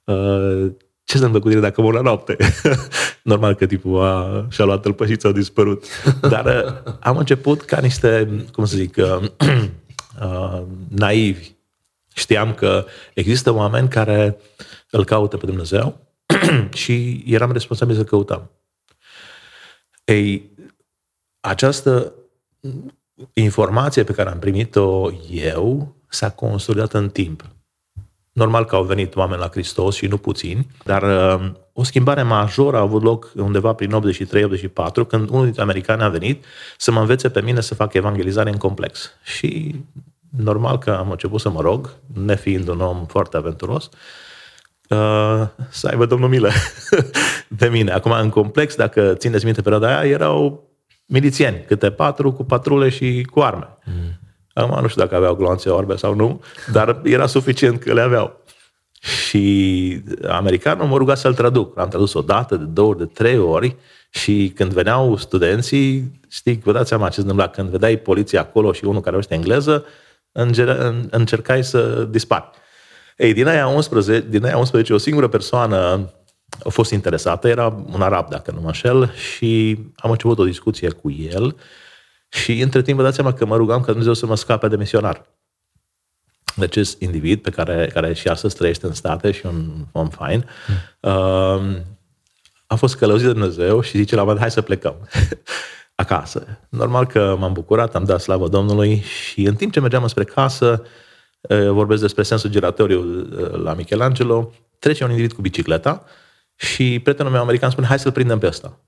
uh, ce se întâmplă cu tine dacă mor la noapte? Normal că tipul a, și-a luat tălpășița, a dispărut. Dar uh, am început ca niște, cum să zic, uh, uh, naivi. Știam că există oameni care îl caută pe Dumnezeu și eram responsabil să căutăm. Ei, această informație pe care am primit-o eu s-a consolidat în timp. Normal că au venit oameni la Hristos și nu puțini, dar uh, o schimbare majoră a avut loc undeva prin 83-84, când unul dintre americani a venit să mă învețe pe mine să fac evangelizare în complex. Și normal că am început să mă rog, nefiind un om foarte aventuros, uh, să aibă Domnul milă de mine. Acum, în complex, dacă țineți minte perioada aia, erau milițieni, câte patru, cu patrule și cu arme. Mm. Acum nu știu dacă aveau gloanțe orbe sau nu, dar era suficient că le aveau. Și americanul mă ruga să-l traduc. Am tradus o dată, de două ori, de trei ori și când veneau studenții, știi, vă dați seama ce se întâmpla, când vedeai poliția acolo și unul care vorbește engleză, încercai să dispari. Ei, din aia 11, din aia 11 o singură persoană a fost interesată, era un arab, dacă nu mă înșel, și am început o discuție cu el și între timp vă dați seama că mă rugam ca Dumnezeu să mă scape de misionar. De acest individ pe care, care și astăzi trăiește în state și un om fain, mm. uh, a fost călăuzit de Dumnezeu și zice la un hai să plecăm acasă. Normal că m-am bucurat, am dat slavă Domnului și în timp ce mergeam spre casă, uh, vorbesc despre sensul giratoriu uh, la Michelangelo, trece un individ cu bicicleta și prietenul meu american spune, hai să-l prindem pe ăsta.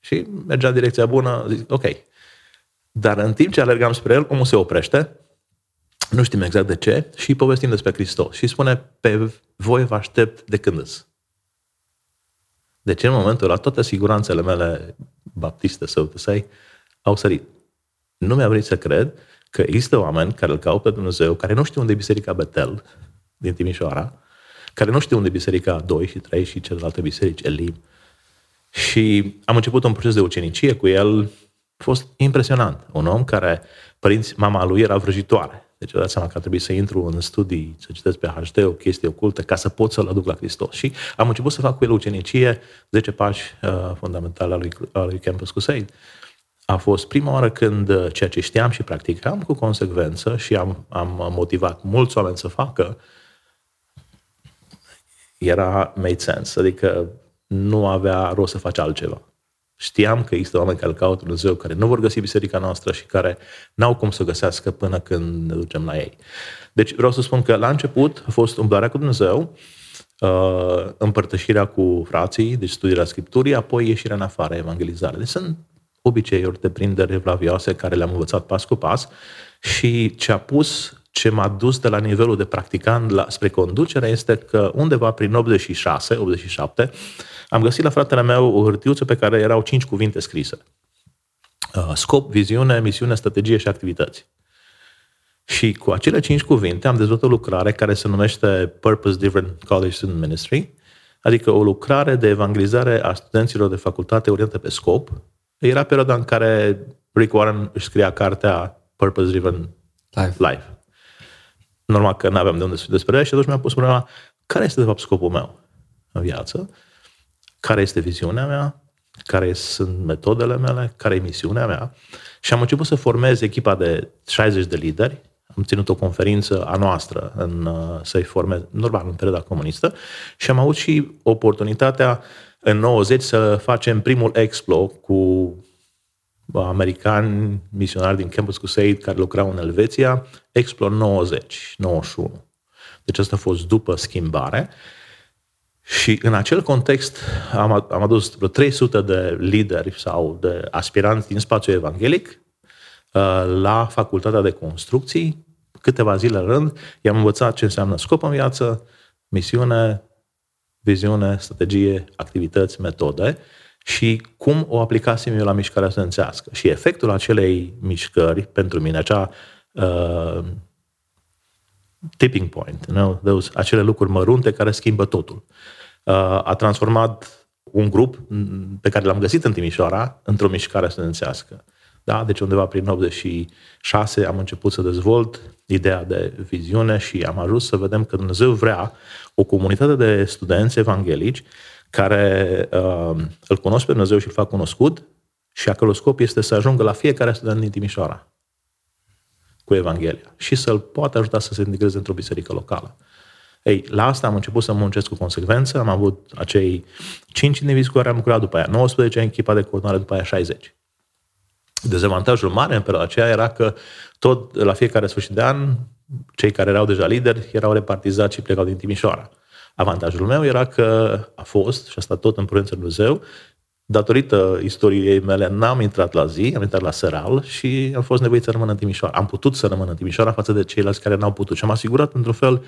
Și mergea în direcția bună, zic, ok. Dar în timp ce alergam spre el, omul se oprește, nu știm exact de ce, și povestim despre Hristos. Și spune, pe voi vă aștept de când îți. Deci în momentul ăla, toate siguranțele mele baptiste, să say, au sărit. Nu mi-a venit să cred că există oameni care îl caută pe Dumnezeu, care nu știu unde e Biserica Betel din Timișoara, care nu știu unde e Biserica 2 și 3 și celelalte biserici, Elim. Și am început un proces de ucenicie cu el. A fost impresionant. Un om care, părinți, mama lui era vrăjitoare. Deci eu dați seama că a trebuit să intru în studii, să citesc pe HD o chestie ocultă, ca să pot să-l aduc la Hristos. Și am început să fac cu el ucenicie, 10 pași uh, fundamentale a lui, a lui Campus Crusade. A fost prima oară când uh, ceea ce știam și practicam cu consecvență și am, am motivat mulți oameni să facă, era made sense, adică nu avea rost să faci altceva. Știam că există oameni care îl caută Dumnezeu, care nu vor găsi biserica noastră și care n-au cum să o găsească până când ne ducem la ei. Deci vreau să spun că la început a fost umblarea cu Dumnezeu, uh, împărtășirea cu frații, deci studierea Scripturii, apoi ieșirea în afară, evangelizare. Deci sunt obiceiuri de prindere vlavioase care le-am învățat pas cu pas și ce a pus ce m-a dus de la nivelul de practicant la, spre conducere este că undeva prin 86, 87, am găsit la fratele meu o hârtiuță pe care erau cinci cuvinte scrise. Uh, scop, viziune, misiune, strategie și activități. Și cu acele cinci cuvinte am dezvoltat o lucrare care se numește Purpose Driven College Student Ministry, adică o lucrare de evangelizare a studenților de facultate orientată pe scop. Era perioada în care Rick Warren își scria cartea Purpose Driven Life. Life. Normal că nu aveam de unde să despre ea și atunci mi-am pus problema care este de fapt scopul meu în viață, care este viziunea mea, care sunt metodele mele, care e misiunea mea? Și am început să formez echipa de 60 de lideri, am ținut o conferință a noastră în, uh, să-i formez, normal, în perioada comunistă. Și am avut și oportunitatea în 90 să facem primul explo cu americani misionari din Campus Crusade care lucrau în Elveția, Explor 90, 91. Deci asta a fost după schimbare. Și în acel context am, am adus vreo 300 de lideri sau de aspiranți din spațiul evanghelic uh, la facultatea de construcții, câteva zile în rând, i-am învățat ce înseamnă scop în viață, misiune, viziune, strategie, activități, metode și cum o aplicasem eu la mișcarea studențească. Și efectul acelei mișcări, pentru mine, acea uh, tipping point, you know, those, acele lucruri mărunte care schimbă totul, uh, a transformat un grup pe care l-am găsit în Timișoara într-o mișcare studențească. Da? Deci undeva prin 86 am început să dezvolt ideea de viziune și am ajuns să vedem că Dumnezeu vrea o comunitate de studenți evanghelici care uh, îl cunosc pe Dumnezeu și îl fac cunoscut și acolo scop este să ajungă la fiecare student din Timișoara cu Evanghelia și să-l poată ajuta să se integreze într-o biserică locală. Ei, la asta am început să muncesc cu consecvență, am avut acei 5 indivizi cu care am lucrat, după aia 19 în echipa de coordonare, după aia 60. Dezavantajul mare în perioada aceea era că tot la fiecare sfârșit de an, cei care erau deja lideri erau repartizați și plecau din Timișoara. Avantajul meu era că a fost, și asta tot în prudență Dumnezeu, datorită istoriei mele, n-am intrat la zi, am intrat la seral și am fost nevoit să rămân în Timișoara. Am putut să rămân în Timișoara față de ceilalți care n-au putut și am asigurat, într-un fel,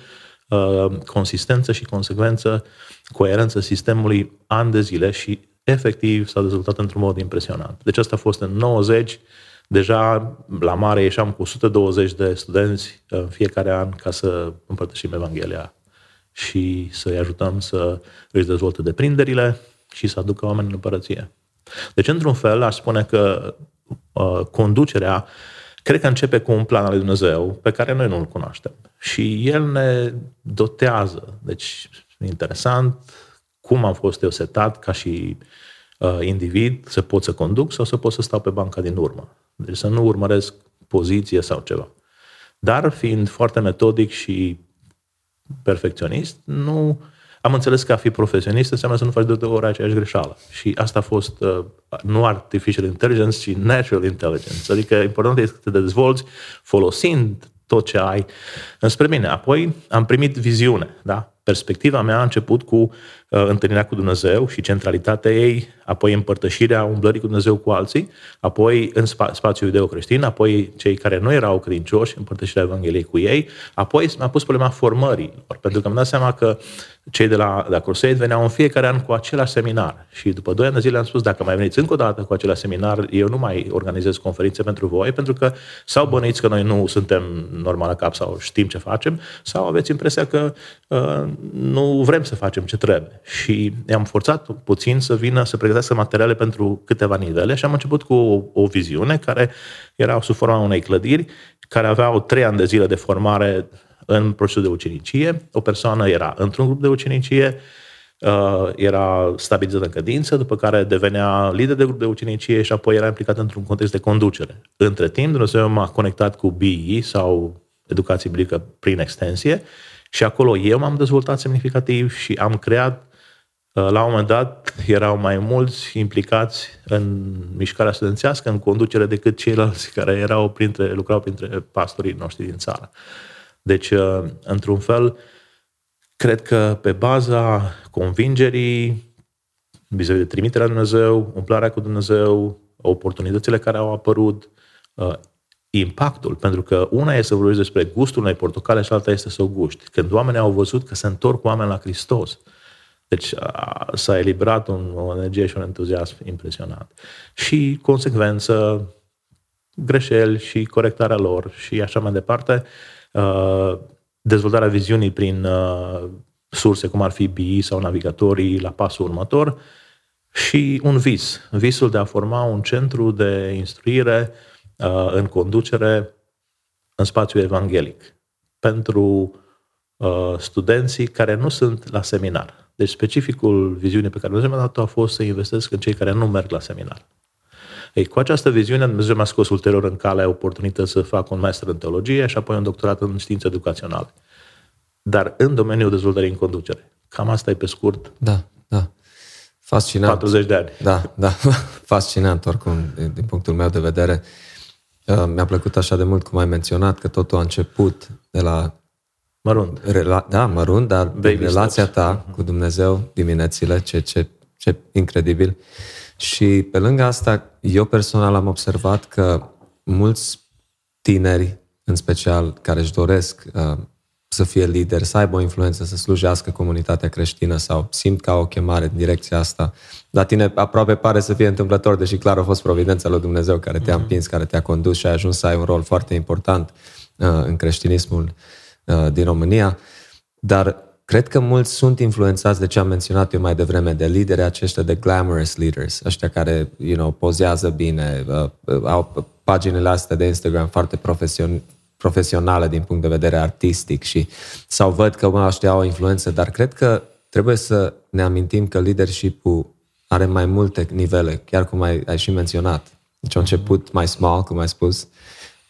uh, consistență și consecvență, coerență sistemului ani de zile și efectiv s-a dezvoltat într-un mod impresionant. Deci asta a fost în 90, deja la mare ieșeam cu 120 de studenți uh, în fiecare an ca să împărtășim Evanghelia și să-i ajutăm să își dezvolte deprinderile și să aducă oameni în împărăție. Deci, într-un fel, aș spune că uh, conducerea cred că începe cu un plan al lui Dumnezeu pe care noi nu-l cunoaștem. Și El ne dotează. Deci, interesant cum am fost eu setat ca și uh, individ, să pot să conduc sau să pot să stau pe banca din urmă. Deci să nu urmăresc poziție sau ceva. Dar fiind foarte metodic și perfecționist, nu am înțeles că a fi profesionist înseamnă să nu faci de două ori aceeași greșeală. Și asta a fost uh, nu artificial intelligence, ci natural intelligence. Adică important este să te dezvolți folosind tot ce ai înspre mine. Apoi am primit viziune, da? Perspectiva mea a început cu uh, întâlnirea cu Dumnezeu și centralitatea ei, apoi împărtășirea umblării cu Dumnezeu cu alții, apoi în spa- spațiul iudeo-creștin, apoi cei care nu erau credincioși, împărtășirea Evangheliei cu ei, apoi mi-a pus problema formării, pentru că am dat seama că cei de la, de la Crusade veneau în fiecare an cu același seminar. Și după doi ani de zile am spus, dacă mai veniți încă o dată cu același seminar, eu nu mai organizez conferințe pentru voi, pentru că sau bănuiți că noi nu suntem normal la cap sau știm ce facem, sau aveți impresia că uh, nu vrem să facem ce trebuie. Și i-am forțat puțin să vină să pregătească materiale pentru câteva nivele și am început cu o, o viziune care era sub forma unei clădiri, care aveau trei ani de zile de formare în procesul de ucenicie. O persoană era într-un grup de ucenicie, uh, era stabilizată în cădință, după care devenea lider de grup de ucenicie și apoi era implicat într-un context de conducere. Între timp, Dumnezeu m-a conectat cu BI sau educație biblică prin extensie și acolo eu m-am dezvoltat semnificativ și am creat uh, la un moment dat erau mai mulți implicați în mișcarea studențească, în conducere, decât ceilalți care erau printre, lucrau printre pastorii noștri din țară. Deci, uh, într-un fel, cred că pe baza convingerii vis-a-vis de trimiterea Dumnezeu, umplarea cu Dumnezeu, oportunitățile care au apărut, uh, impactul, pentru că una este să vorbești despre gustul unei portocale și alta este să o guști. Când oamenii au văzut că se întorc oameni la Hristos, deci a, s-a eliberat un, o energie și un entuziasm impresionant. Și consecvență, greșeli și corectarea lor și așa mai departe. Uh, dezvoltarea viziunii prin uh, surse cum ar fi BI sau navigatorii la pasul următor și un vis, visul de a forma un centru de instruire uh, în conducere în spațiul evanghelic pentru studenții care nu sunt la seminar. Deci specificul viziunii pe care Dumnezeu mi-a dat-o a fost să investesc în cei care nu merg la seminar. Ei, cu această viziune, Dumnezeu mi-a scos ulterior în calea oportunități să fac un master în teologie și apoi un doctorat în științe educaționale. Dar în domeniul dezvoltării în conducere. Cam asta e pe scurt. Da, da. Fascinant. 40 de ani. Da, da. Fascinant, oricum, din, din punctul meu de vedere. Uh, mi-a plăcut așa de mult cum ai menționat că totul a început de la Mărunt. Rela- da, mărunt, dar Baby relația steps. ta cu Dumnezeu diminețile, ce, ce, ce incredibil. Și pe lângă asta, eu personal am observat că mulți tineri, în special, care își doresc uh, să fie lideri, să aibă o influență, să slujească comunitatea creștină sau simt ca o chemare în direcția asta. Dar tine aproape pare să fie întâmplător, deși clar a fost providența lui Dumnezeu care te-a mhm. împins, care te-a condus și ai ajuns să ai un rol foarte important uh, în creștinismul uh, din România. Dar Cred că mulți sunt influențați de ce am menționat eu mai devreme, de lideri aceștia de glamorous leaders, ăștia care, you know, pozează bine, uh, uh, au paginile astea de Instagram foarte profesion- profesionale din punct de vedere artistic și sau văd că mă, ăștia au o influență, dar cred că trebuie să ne amintim că leadership-ul are mai multe nivele, chiar cum ai, ai și menționat. Deci a început mai small, cum ai spus,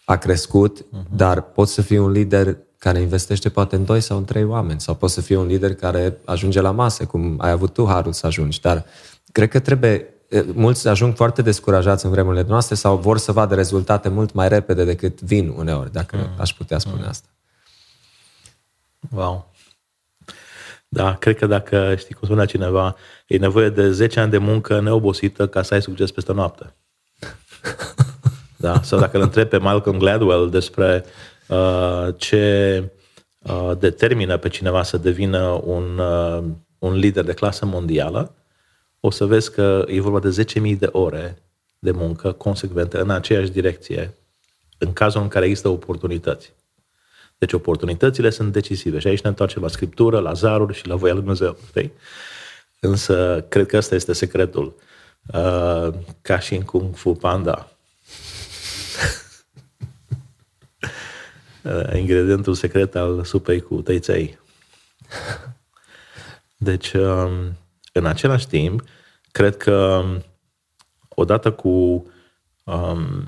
a crescut, uh-huh. dar poți să fii un lider care investește poate în doi sau în trei oameni, sau poți să fii un lider care ajunge la masă, cum ai avut tu harul să ajungi, dar cred că trebuie, mulți ajung foarte descurajați în vremurile noastre sau vor să vadă rezultate mult mai repede decât vin uneori, dacă mm. aș putea spune mm. asta. Wow. Da, cred că dacă, știi cum spunea cineva, e nevoie de 10 ani de muncă neobosită ca să ai succes peste noapte. da? Sau dacă îl întreb pe Malcolm Gladwell despre Uh, ce uh, determină pe cineva să devină un, uh, un lider de clasă mondială, o să vezi că e vorba de 10.000 de ore de muncă consecventă în aceeași direcție, în cazul în care există oportunități. Deci oportunitățile sunt decisive și aici ne întoarcem la Scriptură, la zaruri și la voia lui Dumnezeu. Știi? Însă, cred că ăsta este secretul. Uh, ca și în Kung Fu Panda. uh, ingredientul secret al supei cu tăiței. Deci, um, În același timp, cred că odată cu um,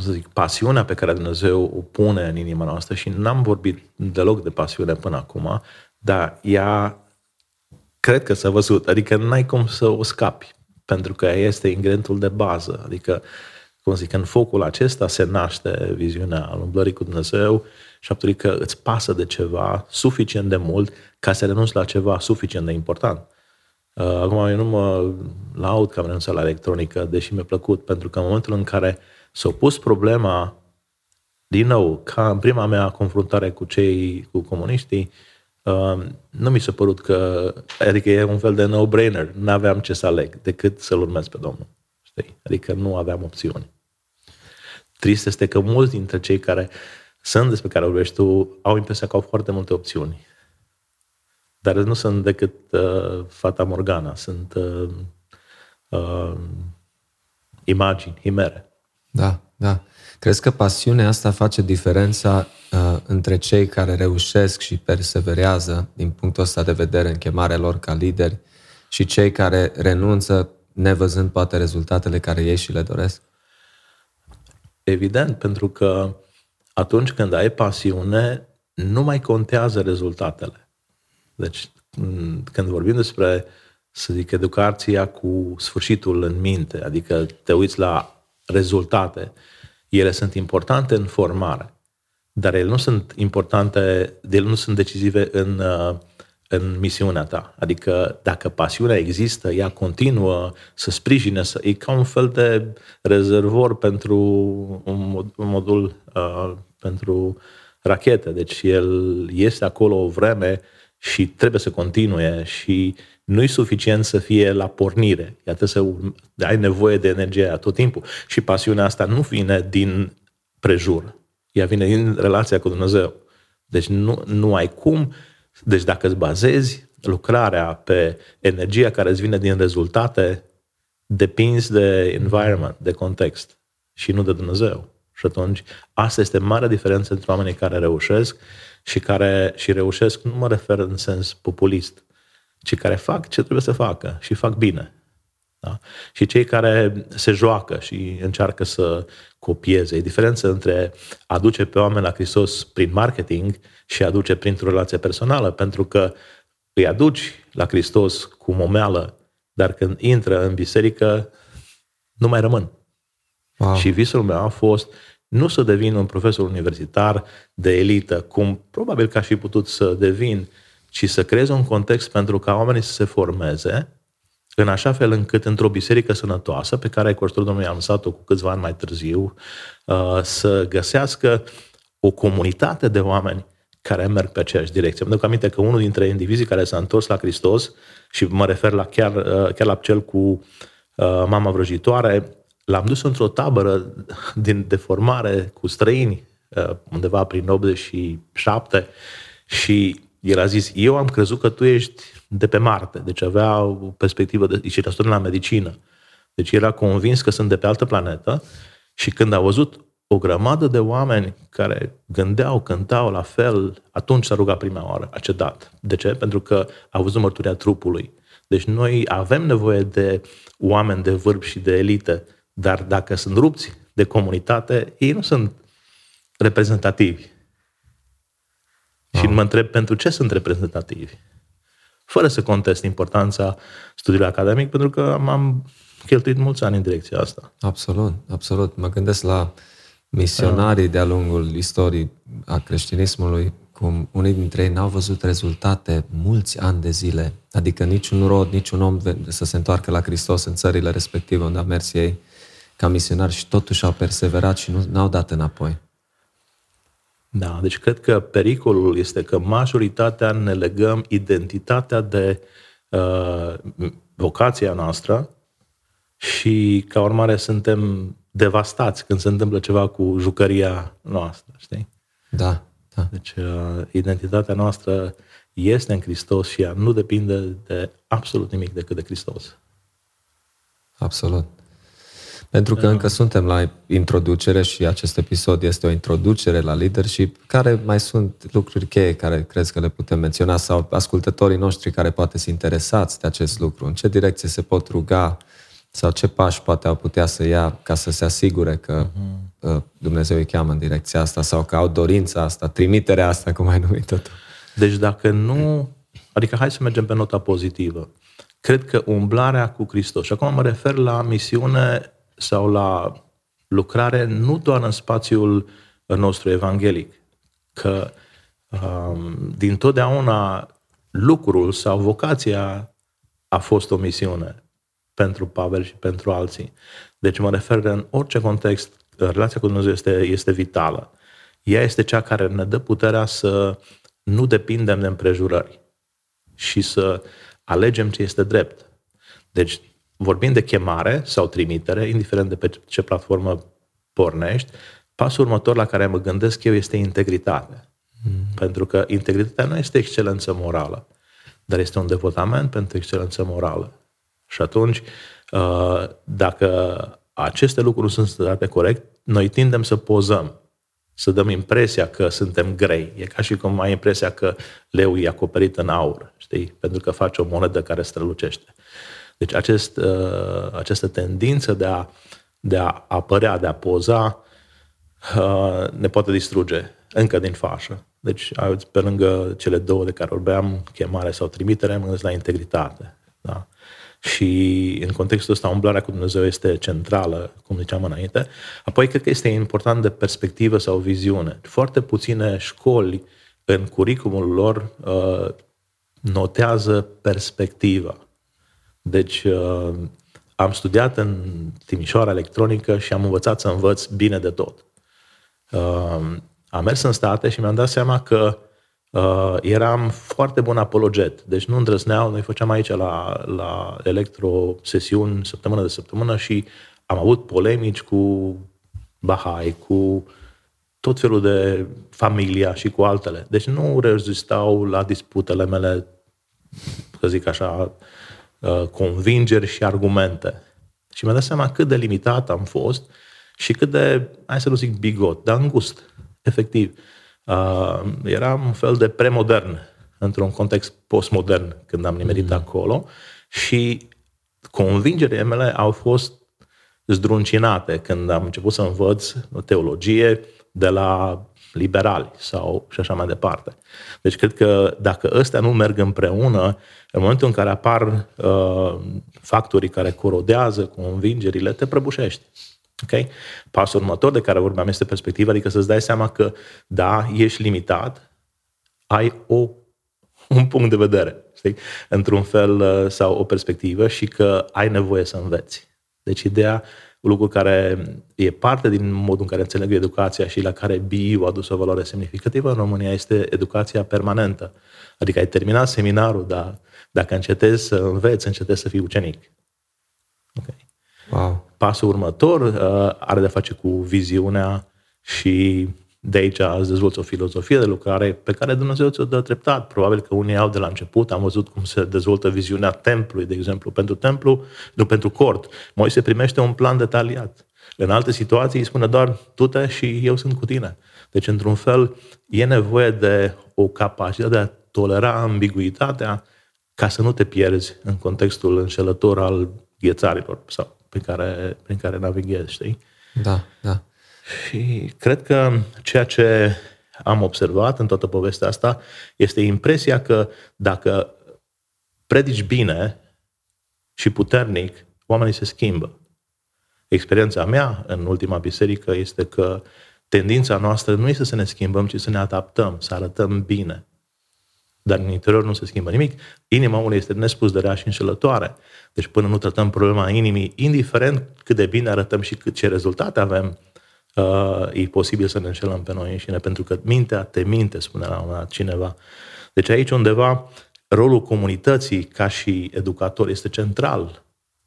să zic, pasiunea pe care Dumnezeu o pune în inima noastră și n-am vorbit deloc de pasiune până acum, dar ea cred că s-a văzut, adică n-ai cum să o scapi, pentru că este ingredientul de bază, adică cum zic, în focul acesta se naște viziunea al umblării cu Dumnezeu și faptul că îți pasă de ceva suficient de mult ca să renunți la ceva suficient de important. Uh, acum eu nu mă laud că am renunțat la electronică, deși mi-a plăcut, pentru că în momentul în care s-a pus problema, din nou, ca în prima mea confruntare cu cei, cu comuniștii, uh, nu mi s-a părut că, adică e un fel de no-brainer, nu aveam ce să aleg decât să-L urmez pe Domnul. Știi? Adică nu aveam opțiuni. Trist este că mulți dintre cei care sunt despre care vorbești tu au impresia că au foarte multe opțiuni. Dar nu sunt decât uh, Fata Morgana, sunt uh, uh, imagini, himere. Da, da. Crezi că pasiunea asta face diferența uh, între cei care reușesc și perseverează din punctul ăsta de vedere în chemarea lor ca lideri și cei care renunță nevăzând poate rezultatele care ei și le doresc? Evident, pentru că atunci când ai pasiune, nu mai contează rezultatele. Deci, când vorbim despre, să zic, educația cu sfârșitul în minte, adică te uiți la rezultate, ele sunt importante în formare, dar ele nu sunt importante, ele nu sunt decisive în uh, în misiunea ta. Adică dacă pasiunea există, ea continuă să sprijine, să, e ca un fel de rezervor pentru un, mod, un modul uh, pentru rachete. Deci el este acolo o vreme și trebuie să continue și nu e suficient să fie la pornire. Iată să ai nevoie de energie tot timpul. Și pasiunea asta nu vine din prejur. Ea vine din relația cu Dumnezeu. Deci nu, nu ai cum deci dacă îți bazezi lucrarea pe energia care îți vine din rezultate, depinzi de environment, de context și nu de Dumnezeu. Și atunci, asta este marea diferență între oamenii care reușesc și care și reușesc, nu mă refer în sens populist, ci care fac ce trebuie să facă și fac bine. Da? Și cei care se joacă și încearcă să copieze. E diferență între aduce pe oameni la Hristos prin marketing și aduce printr-o relație personală, pentru că îi aduci la Hristos cu momeală, dar când intră în biserică, nu mai rămân. Wow. Și visul meu a fost nu să devin un profesor universitar de elită, cum probabil că aș fi putut să devin, ci să creez un context pentru ca oamenii să se formeze în așa fel încât într-o biserică sănătoasă, pe care Costul Domnului am lăsat-o cu câțiva ani mai târziu, uh, să găsească o comunitate de oameni care merg pe aceeași direcție. Mă duc aminte că unul dintre indivizii care s-a întors la Hristos, și mă refer la chiar, uh, chiar la cel cu uh, mama vrăjitoare, l-am dus într-o tabără din, de formare cu străini, undeva prin 87, și el a zis, eu am crezut că tu ești de pe Marte, deci avea o perspectivă de, și era la medicină. Deci era convins că sunt de pe altă planetă și când a văzut o grămadă de oameni care gândeau, cântau la fel, atunci s-a rugat prima oară, a cedat. De ce? Pentru că a văzut mărturia trupului. Deci noi avem nevoie de oameni de vârf și de elită, dar dacă sunt rupți de comunitate, ei nu sunt reprezentativi. Și mă întreb pentru ce sunt reprezentativi. Fără să contest importanța studiului academic, pentru că m-am cheltuit mulți ani în direcția asta. Absolut, absolut. Mă gândesc la misionarii de-a lungul istoriei a creștinismului, cum unii dintre ei n-au văzut rezultate mulți ani de zile, adică niciun rod, niciun om să se întoarcă la Hristos în țările respective unde a mers ei ca misionari și totuși au perseverat și nu au dat înapoi. Da, deci cred că pericolul este că majoritatea ne legăm identitatea de uh, vocația noastră și ca urmare suntem devastați când se întâmplă ceva cu jucăria noastră, știi? Da, da. Deci uh, identitatea noastră este în Hristos și ea nu depinde de absolut nimic decât de Hristos. Absolut. Pentru că încă suntem la introducere și acest episod este o introducere la leadership. Care mai sunt lucruri cheie care crezi că le putem menționa sau ascultătorii noștri care poate să interesați de acest lucru? În ce direcție se pot ruga sau ce pași poate au putea să ia ca să se asigure că uh-huh. Dumnezeu îi cheamă în direcția asta sau că au dorința asta, trimiterea asta, cum ai numit-o tu? Deci dacă nu... Adică hai să mergem pe nota pozitivă. Cred că umblarea cu Hristos, și acum mă refer la misiune sau la lucrare nu doar în spațiul nostru evanghelic, că um, din totdeauna lucrul sau vocația a fost o misiune pentru Pavel și pentru alții. Deci mă refer în orice context, relația cu Dumnezeu este, este vitală. Ea este cea care ne dă puterea să nu depindem de împrejurări și să alegem ce este drept. Deci, vorbind de chemare sau trimitere, indiferent de pe ce platformă pornești, pasul următor la care mă gândesc eu este integritate. Mm. Pentru că integritatea nu este excelență morală, dar este un devotament pentru excelență morală. Și atunci, uh, dacă aceste lucruri sunt date corect, noi tindem să pozăm, să dăm impresia că suntem grei. E ca și cum ai impresia că leu e acoperit în aur, știi? Pentru că face o monedă care strălucește. Deci acest, uh, această tendință de a, de a apărea, de a poza, uh, ne poate distruge încă din fașă. Deci, pe lângă cele două de care vorbeam, chemare sau trimitere, mă gândesc la integritate. Da? Și în contextul ăsta, umblarea cu Dumnezeu este centrală, cum ziceam înainte. Apoi, cred că este important de perspectivă sau viziune. Foarte puține școli în curriculumul lor uh, notează perspectiva. Deci, uh, am studiat în Timișoara electronică și am învățat să învăț bine de tot. Uh, am mers în state și mi-am dat seama că uh, eram foarte bun apologet. Deci nu îndrăzneau, noi făceam aici la, la electro sesiuni săptămână de săptămână și am avut polemici cu Bahai, cu tot felul de familia și cu altele. Deci nu rezistau la disputele mele, să zic așa, uh, convingeri și argumente. Și mi-am dat seama cât de limitat am fost și cât de, hai să nu zic bigot, dar îngust, efectiv. Uh, eram un fel de premodern într-un context postmodern când am nimerit mm. acolo și convingerile mele au fost zdruncinate când am început să învăț teologie de la liberali sau și așa mai departe. Deci cred că dacă ăstea nu merg împreună, în momentul în care apar uh, factorii care corodează convingerile, te prăbușești. Okay? Pasul următor de care vorbeam este perspectiva, adică să-ți dai seama că, da, ești limitat, ai o, un punct de vedere, știi? într-un fel uh, sau o perspectivă și că ai nevoie să înveți. Deci ideea, un lucru care e parte din modul în care înțeleg educația și la care BIU a adus o valoare semnificativă în România este educația permanentă. Adică ai terminat seminarul, dar dacă încetezi să înveți, încetezi să fii ucenic. Okay. Wow. Pasul următor uh, are de face cu viziunea și de aici îți dezvolți o filozofie de lucrare pe care Dumnezeu ți-o dă treptat. Probabil că unii au de la început, am văzut cum se dezvoltă viziunea templului, de exemplu. Pentru templu, nu pentru cort, Moise primește un plan detaliat. În alte situații îi spune doar, tu te și eu sunt cu tine. Deci, într-un fel, e nevoie de o capacitate de a tolera ambiguitatea ca să nu te pierzi în contextul înșelător al ghețarilor sau prin care, prin care navighezi, știi? Da, da. Și cred că ceea ce am observat în toată povestea asta este impresia că dacă predici bine și puternic, oamenii se schimbă. Experiența mea în ultima biserică este că tendința noastră nu este să ne schimbăm, ci să ne adaptăm, să arătăm bine dar în interior nu se schimbă nimic. Inima omului este nespus de rea și înșelătoare. Deci până nu tratăm problema inimii, indiferent cât de bine arătăm și cât ce rezultate avem, uh, e posibil să ne înșelăm pe noi înșine, pentru că mintea te minte, spune la un moment dat cineva. Deci aici undeva rolul comunității ca și educator este central.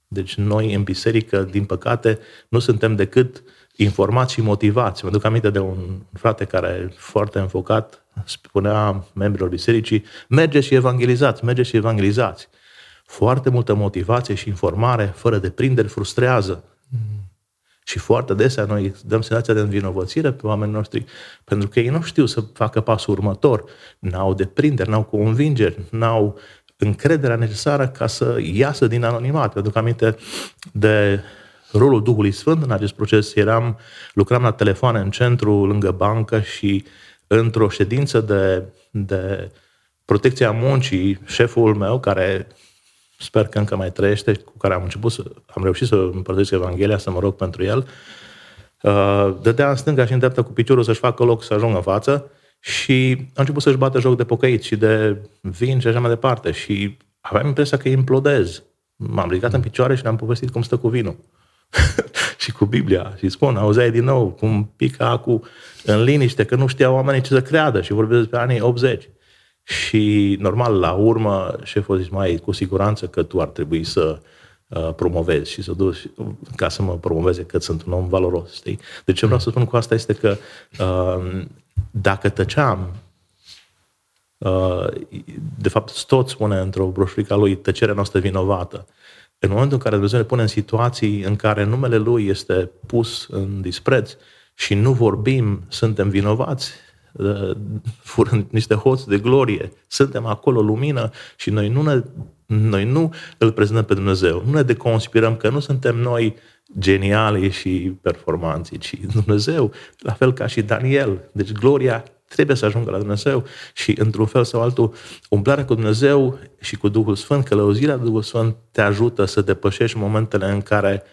Deci noi în biserică, din păcate, nu suntem decât informați și motivați. Mă duc aminte de un frate care foarte înfocat spunea membrilor bisericii, mergeți și evangelizați, mergeți și evangelizați. Foarte multă motivație și informare, fără deprinderi, frustrează. Și foarte desea noi dăm senzația de învinovățire pe oamenii noștri, pentru că ei nu știu să facă pasul următor, n-au deprinderi, n-au convingeri, n-au încrederea necesară ca să iasă din anonimat. Pentru că aminte de rolul Duhului Sfânt în acest proces. Eram, lucram la telefoane în centru, lângă bancă și într-o ședință de, de protecția muncii, șeful meu, care sper că încă mai trăiește, cu care am început să, am reușit să împărtășesc Evanghelia, să mă rog pentru el, uh, dădea în stânga și în dreapta cu piciorul să-și facă loc să ajungă în față și a început să-și bată joc de pocăit și de vin și așa mai departe. Și aveam impresia că implodez. M-am ridicat în picioare și le-am povestit cum stă cu vinul. și cu Biblia. Și spun, auzeai din nou cum pică acu în liniște, că nu știau oamenii ce să creadă și vorbesc despre anii 80. Și normal, la urmă, șeful a zis, mai cu siguranță că tu ar trebui să uh, promovezi și să duci ca să mă promoveze că sunt un om valoros, știi? Deci ce vreau să spun cu asta este că uh, dacă tăceam, uh, de fapt tot spune într-o broșurică lui tăcerea noastră vinovată, în momentul în care Dumnezeu ne pune în situații în care numele Lui este pus în dispreț și nu vorbim, suntem vinovați, uh, furând niște hoți de glorie, suntem acolo lumină și noi nu, ne, noi nu îl prezentăm pe Dumnezeu, nu ne deconspirăm că nu suntem noi geniali și performanți, ci Dumnezeu, la fel ca și Daniel. Deci gloria trebuie să ajungă la Dumnezeu și, într-un fel sau altul, umblarea cu Dumnezeu și cu Duhul Sfânt, călăuzirea de Duhul Sfânt te ajută să depășești momentele în care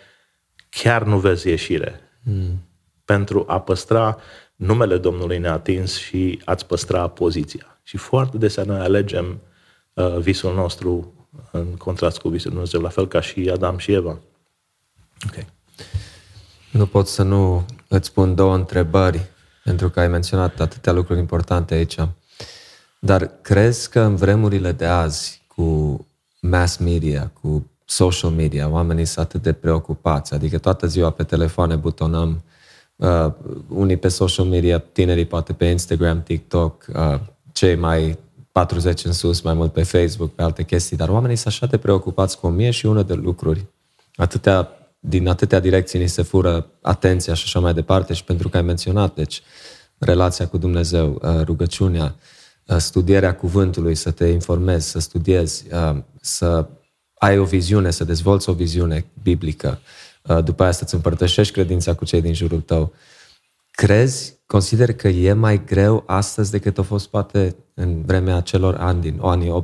chiar nu vezi ieșire. Mm. Pentru a păstra numele Domnului neatins și a-ți păstra poziția. Și foarte desea noi alegem uh, visul nostru în contrast cu visul Dumnezeu, la fel ca și Adam și Eva. Ok. Nu pot să nu îți pun două întrebări pentru că ai menționat atâtea lucruri importante aici. Dar crezi că în vremurile de azi, cu mass media, cu social media, oamenii sunt atât de preocupați, adică toată ziua pe telefoane butonăm, uh, unii pe social media, tinerii poate pe Instagram, TikTok, uh, cei mai 40 în sus, mai mult pe Facebook, pe alte chestii, dar oamenii sunt așa de preocupați cu o mie și una de lucruri, atâtea din atâtea direcții ni se fură atenția și așa mai departe și pentru că ai menționat, deci relația cu Dumnezeu, uh, rugăciunea, uh, studierea cuvântului, să te informezi, să studiezi, uh, să ai o viziune, să dezvolți o viziune biblică, după aia să-ți împărtășești credința cu cei din jurul tău. Crezi, consider că e mai greu astăzi decât a fost poate în vremea celor ani din anii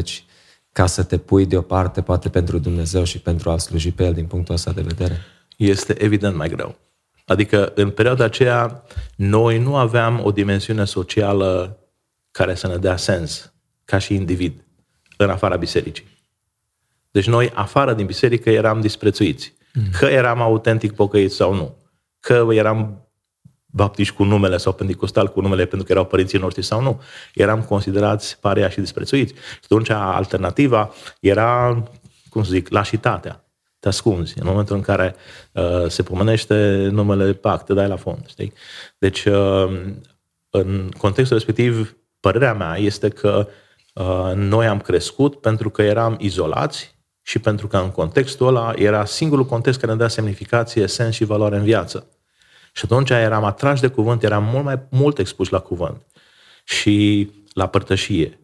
80-90 ca să te pui deoparte poate pentru Dumnezeu și pentru a sluji pe El din punctul ăsta de vedere? Este evident mai greu. Adică în perioada aceea noi nu aveam o dimensiune socială care să ne dea sens ca și individ în afara bisericii. Deci noi afară din biserică eram disprețuiți. Mm. Că eram autentic pocăiți sau nu. Că eram baptiști cu numele sau pentecostal cu numele pentru că erau părinții noștri sau nu. Eram considerați paria și disprețuiți. Și atunci alternativa era, cum să zic, lașitatea. Te ascunzi. În momentul în care uh, se pomenește numele PAC, te dai la fond. Știi? Deci, uh, în contextul respectiv, părerea mea este că uh, noi am crescut pentru că eram izolați și pentru că în contextul ăla era singurul context care ne dea semnificație, sens și valoare în viață. Și atunci eram atrași de cuvânt, eram mult mai mult expuși la cuvânt și la părtășie.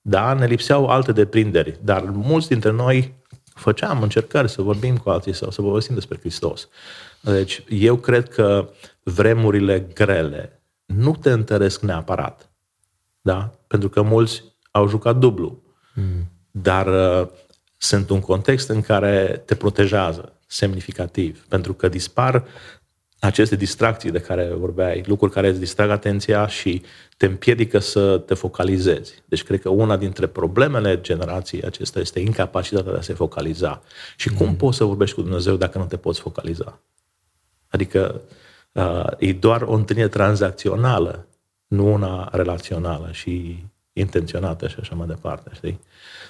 Da, ne lipseau alte deprinderi, dar mulți dintre noi făceam încercări să vorbim cu alții sau să povestim despre Hristos. Deci eu cred că vremurile grele nu te întăresc neapărat. Da? Pentru că mulți au jucat dublu. Mm. Dar uh, sunt un context în care te protejează semnificativ, pentru că dispar aceste distracții de care vorbeai, lucruri care îți distrag atenția și te împiedică să te focalizezi. Deci cred că una dintre problemele generației acesta este incapacitatea de a se focaliza. Și cum mm. poți să vorbești cu Dumnezeu dacă nu te poți focaliza? Adică uh, e doar o întâlnire tranzacțională, nu una relațională și intenționată și așa mai departe, știi?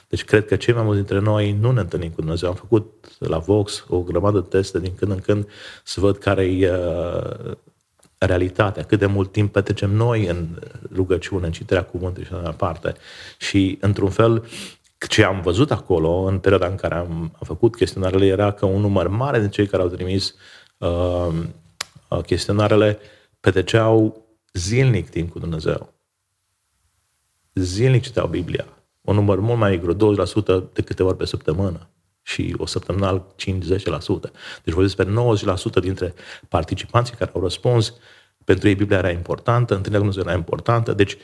Deci cred că cei mai mulți dintre noi nu ne întâlnim cu Dumnezeu. Am făcut la Vox o grămadă de teste din când în când să văd care e uh, realitatea, cât de mult timp petrecem noi în rugăciune, în citerea cuvântului și așa mai departe. Și, într-un fel, ce am văzut acolo, în perioada în care am, am făcut chestionarele, era că un număr mare de cei care au trimis uh, chestionarele petreceau zilnic timp cu Dumnezeu. Zilnic citeau Biblia. Un număr mult mai greu, 20% de câte ori pe săptămână și o săptămână 5-10%. Deci vorbesc despre 90% dintre participanții care au răspuns, pentru ei Biblia era importantă, întâlnirea cu Dumnezeu era importantă, deci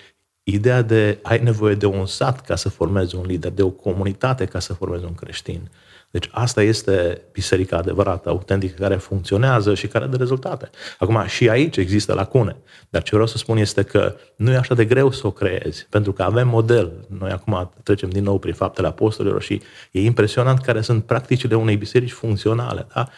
ideea de ai nevoie de un sat ca să formezi un lider, de o comunitate ca să formezi un creștin. Deci asta este biserica adevărată, autentică, care funcționează și care dă rezultate. Acum, și aici există lacune. Dar ce vreau să spun este că nu e așa de greu să o creezi, pentru că avem model. Noi acum trecem din nou prin faptele apostolilor și e impresionant care sunt practicile unei biserici funcționale. Da?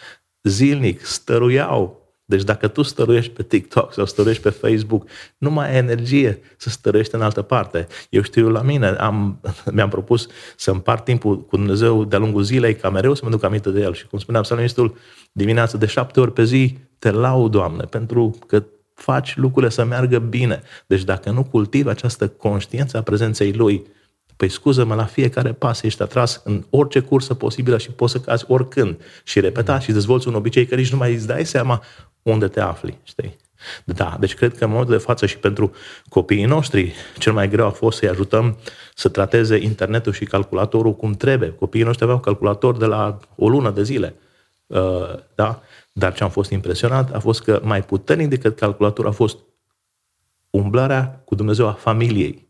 Zilnic stăruiau deci dacă tu stăruiești pe TikTok sau stăruiești pe Facebook, nu mai ai energie să stăruiești în altă parte. Eu știu la mine, am, mi-am propus să împart timpul cu Dumnezeu de-a lungul zilei, ca mereu să mă duc aminte de El. Și cum spunea psalmistul, dimineața de șapte ori pe zi, te laud, Doamne, pentru că faci lucrurile să meargă bine. Deci dacă nu cultivi această conștiință a prezenței Lui, Păi scuză-mă, la fiecare pas ești atras în orice cursă posibilă și poți să cazi oricând. Și repeta și dezvolți un obicei că nici nu mai îți dai seama unde te afli, știi? Da, deci cred că în momentul de față și pentru copiii noștri, cel mai greu a fost să-i ajutăm să trateze internetul și calculatorul cum trebuie. Copiii noștri aveau calculator de la o lună de zile. Uh, da? Dar ce am fost impresionat a fost că mai puternic decât calculatorul a fost umblarea cu Dumnezeu a familiei.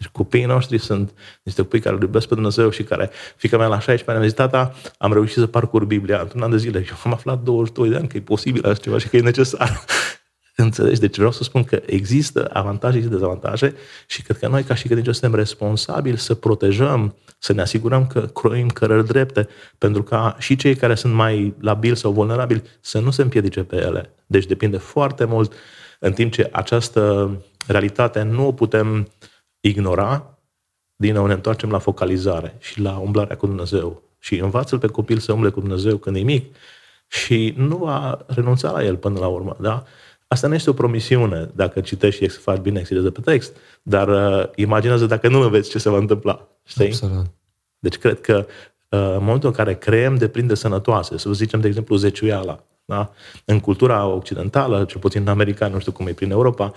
Deci copiii noștri sunt niște copii care îl iubesc pe Dumnezeu și care, fica mea la 16 ani, mi-a zis, tata, am reușit să parcurg Biblia într-un an de zile. Și eu am aflat 22 de ani că e posibil așa ceva și că e necesar. Înțelegi? Deci vreau să spun că există avantaje și dezavantaje și cred că noi, ca și credincioși, suntem responsabili să protejăm, să ne asigurăm că croim cărări drepte, pentru ca și cei care sunt mai labili sau vulnerabili să nu se împiedice pe ele. Deci depinde foarte mult, în timp ce această realitate nu o putem ignora, din nou ne întoarcem la focalizare și la umblarea cu Dumnezeu. Și învață-l pe copil să umble cu Dumnezeu când e mic și nu va renunța la el până la urmă. Da? Asta nu este o promisiune dacă citești și faci bine exegeză pe text, dar uh, imaginează dacă nu înveți ce se va întâmpla. Știi? Absolut. Deci cred că uh, în momentul în care creăm deprinde sănătoase, să zicem, de exemplu, zeciuiala, da? în cultura occidentală, cel puțin în America, nu știu cum e prin Europa,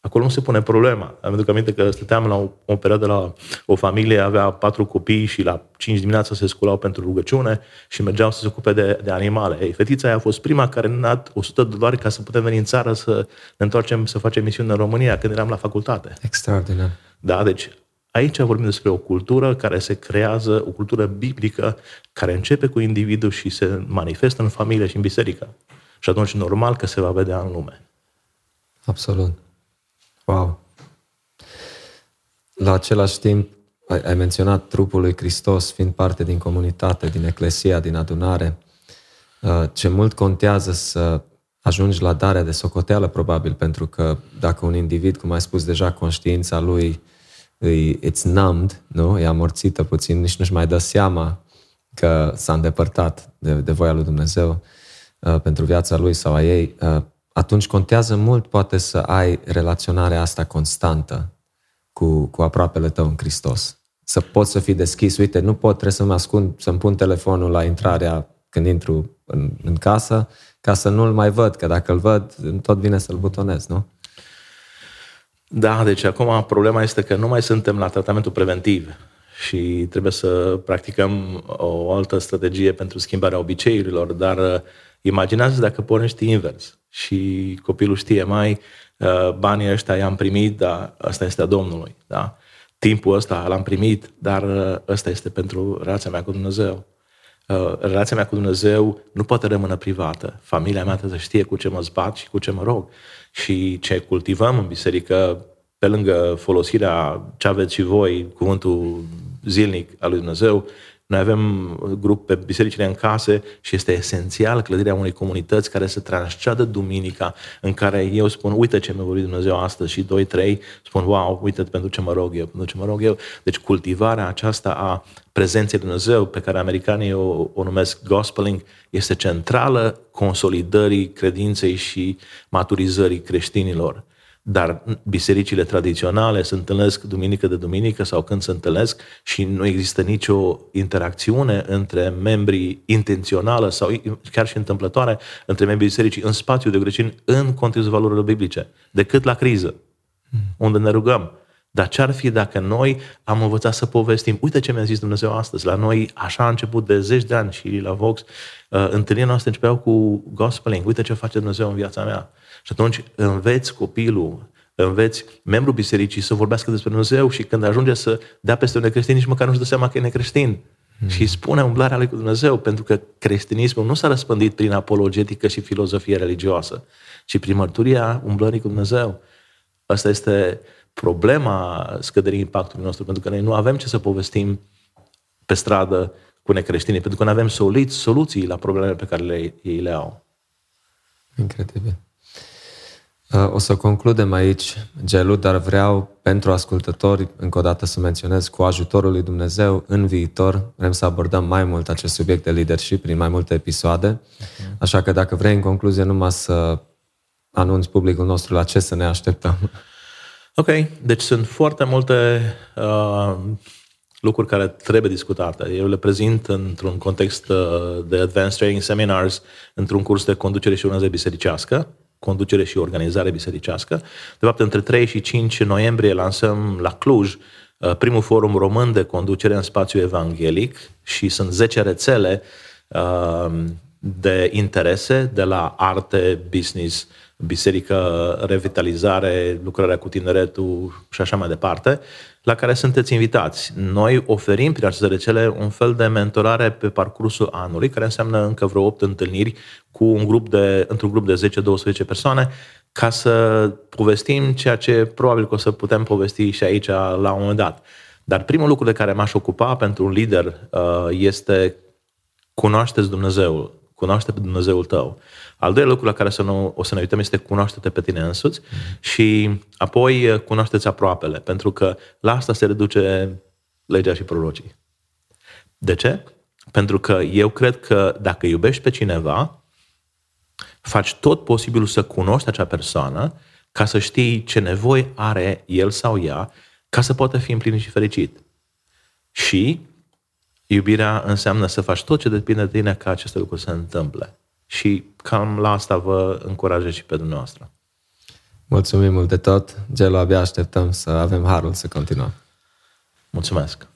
Acolo nu se pune problema. Am aduc aminte că stăteam la o, o perioadă la o familie, avea patru copii și la 5 dimineața se sculau pentru rugăciune și mergeau să se ocupe de, de animale. Ei, fetița aia a fost prima care ne-a dat 100 de dolari ca să putem veni în țară să ne întoarcem să facem misiune în România când eram la facultate. Extraordinar. Da, deci aici vorbim despre o cultură care se creează, o cultură biblică care începe cu individul și se manifestă în familie și în biserică. Și atunci normal că se va vedea în lume. Absolut. Wow! La același timp, ai, ai menționat trupul lui Hristos fiind parte din comunitate, din eclesia, din adunare. Uh, ce mult contează să ajungi la darea de socoteală, probabil, pentru că dacă un individ, cum ai spus deja, conștiința lui it's numbed, nu? E amorțită puțin, nici nu-și mai dă seama că s-a îndepărtat de, de voia lui Dumnezeu uh, pentru viața lui sau a ei. Uh, atunci contează mult poate să ai relaționarea asta constantă cu, cu aproapele tău în Hristos. Să poți să fii deschis. Uite, nu pot, trebuie să-mi ascund, să-mi pun telefonul la intrarea când intru în, în casă, ca să nu-l mai văd, că dacă îl văd, tot vine să-l butonez, nu? Da, deci acum problema este că nu mai suntem la tratamentul preventiv și trebuie să practicăm o altă strategie pentru schimbarea obiceiurilor, dar imaginează dacă pornești invers și copilul știe mai, uh, banii ăștia i-am primit, dar ăsta este a Domnului. Da? Timpul ăsta l-am primit, dar uh, ăsta este pentru relația mea cu Dumnezeu. Uh, relația mea cu Dumnezeu nu poate rămâne privată. Familia mea trebuie să știe cu ce mă zbat și cu ce mă rog. Și ce cultivăm în biserică, pe lângă folosirea ce aveți și voi, cuvântul zilnic al lui Dumnezeu, noi avem grup pe bisericile în case și este esențial clădirea unei comunități care să transceadă duminica, în care eu spun, uite ce mi-a vorbit Dumnezeu astăzi și doi, trei spun, wow, uite pentru ce mă rog eu, pentru ce mă rog eu. Deci cultivarea aceasta a prezenței Dumnezeu, pe care americanii o, o numesc gospeling, este centrală consolidării credinței și maturizării creștinilor. Dar bisericile tradiționale se întâlnesc duminică de duminică sau când se întâlnesc și nu există nicio interacțiune între membrii intențională sau chiar și întâmplătoare între membrii bisericii în spațiu de grecini în contextul valorilor biblice, decât la criză, unde ne rugăm. Dar ce ar fi dacă noi am învățat să povestim? Uite ce mi-a zis Dumnezeu astăzi. La noi așa a început de zeci de ani și la Vox. Uh, întâlnirile noastre începeau cu gospeling. Uite ce face Dumnezeu în viața mea. Și atunci înveți copilul, înveți membrul bisericii să vorbească despre Dumnezeu și când ajunge să dea peste un necreștin, nici măcar nu-și dă seama că e necreștin. Hmm. Și spune umblarea lui cu Dumnezeu, pentru că creștinismul nu s-a răspândit prin apologetică și filozofie religioasă, ci prin mărturia umblării cu Dumnezeu. Asta este problema scăderii impactului nostru, pentru că noi nu avem ce să povestim pe stradă cu necreștinii, pentru că nu avem soluții la problemele pe care le, ei le au. Incredibil. Uh, o să concludem aici, Gelu, dar vreau pentru ascultători încă o dată să menționez cu ajutorul lui Dumnezeu în viitor vrem să abordăm mai mult acest subiect de leadership prin mai multe episoade. Așa că dacă vrei în concluzie numai să anunți publicul nostru la ce să ne așteptăm. Ok, deci sunt foarte multe uh, lucruri care trebuie discutate. Eu le prezint într-un context uh, de Advanced Training Seminars, într-un curs de conducere și urmăzare bisericească, conducere și organizare bisericească. De fapt, între 3 și 5 noiembrie lansăm la Cluj uh, primul forum român de conducere în spațiu evanghelic și sunt 10 rețele uh, de interese de la arte, business, biserică, revitalizare, lucrarea cu tineretul și așa mai departe, la care sunteți invitați. Noi oferim prin aceste rețele un fel de mentorare pe parcursul anului, care înseamnă încă vreo 8 întâlniri cu un grup de, într-un grup de 10-12 persoane, ca să povestim ceea ce probabil că o să putem povesti și aici la un moment dat. Dar primul lucru de care m-aș ocupa pentru un lider uh, este cunoașteți Dumnezeul, cunoaște pe Dumnezeul tău. Al doilea lucru la care să nu, o să ne uităm este cunoaște-te pe tine însuți mm. și apoi uh, cunoaște-ți aproapele, pentru că la asta se reduce legea și prorocii. De ce? Pentru că eu cred că dacă iubești pe cineva, faci tot posibilul să cunoști acea persoană ca să știi ce nevoi are el sau ea ca să poată fi împlinit și fericit. Și iubirea înseamnă să faci tot ce depinde de tine ca aceste lucruri să se întâmple. Și cam la asta vă încurajez și pe dumneavoastră. Mulțumim mult de tot. Gelo, abia așteptăm să avem harul să continuăm. Mulțumesc.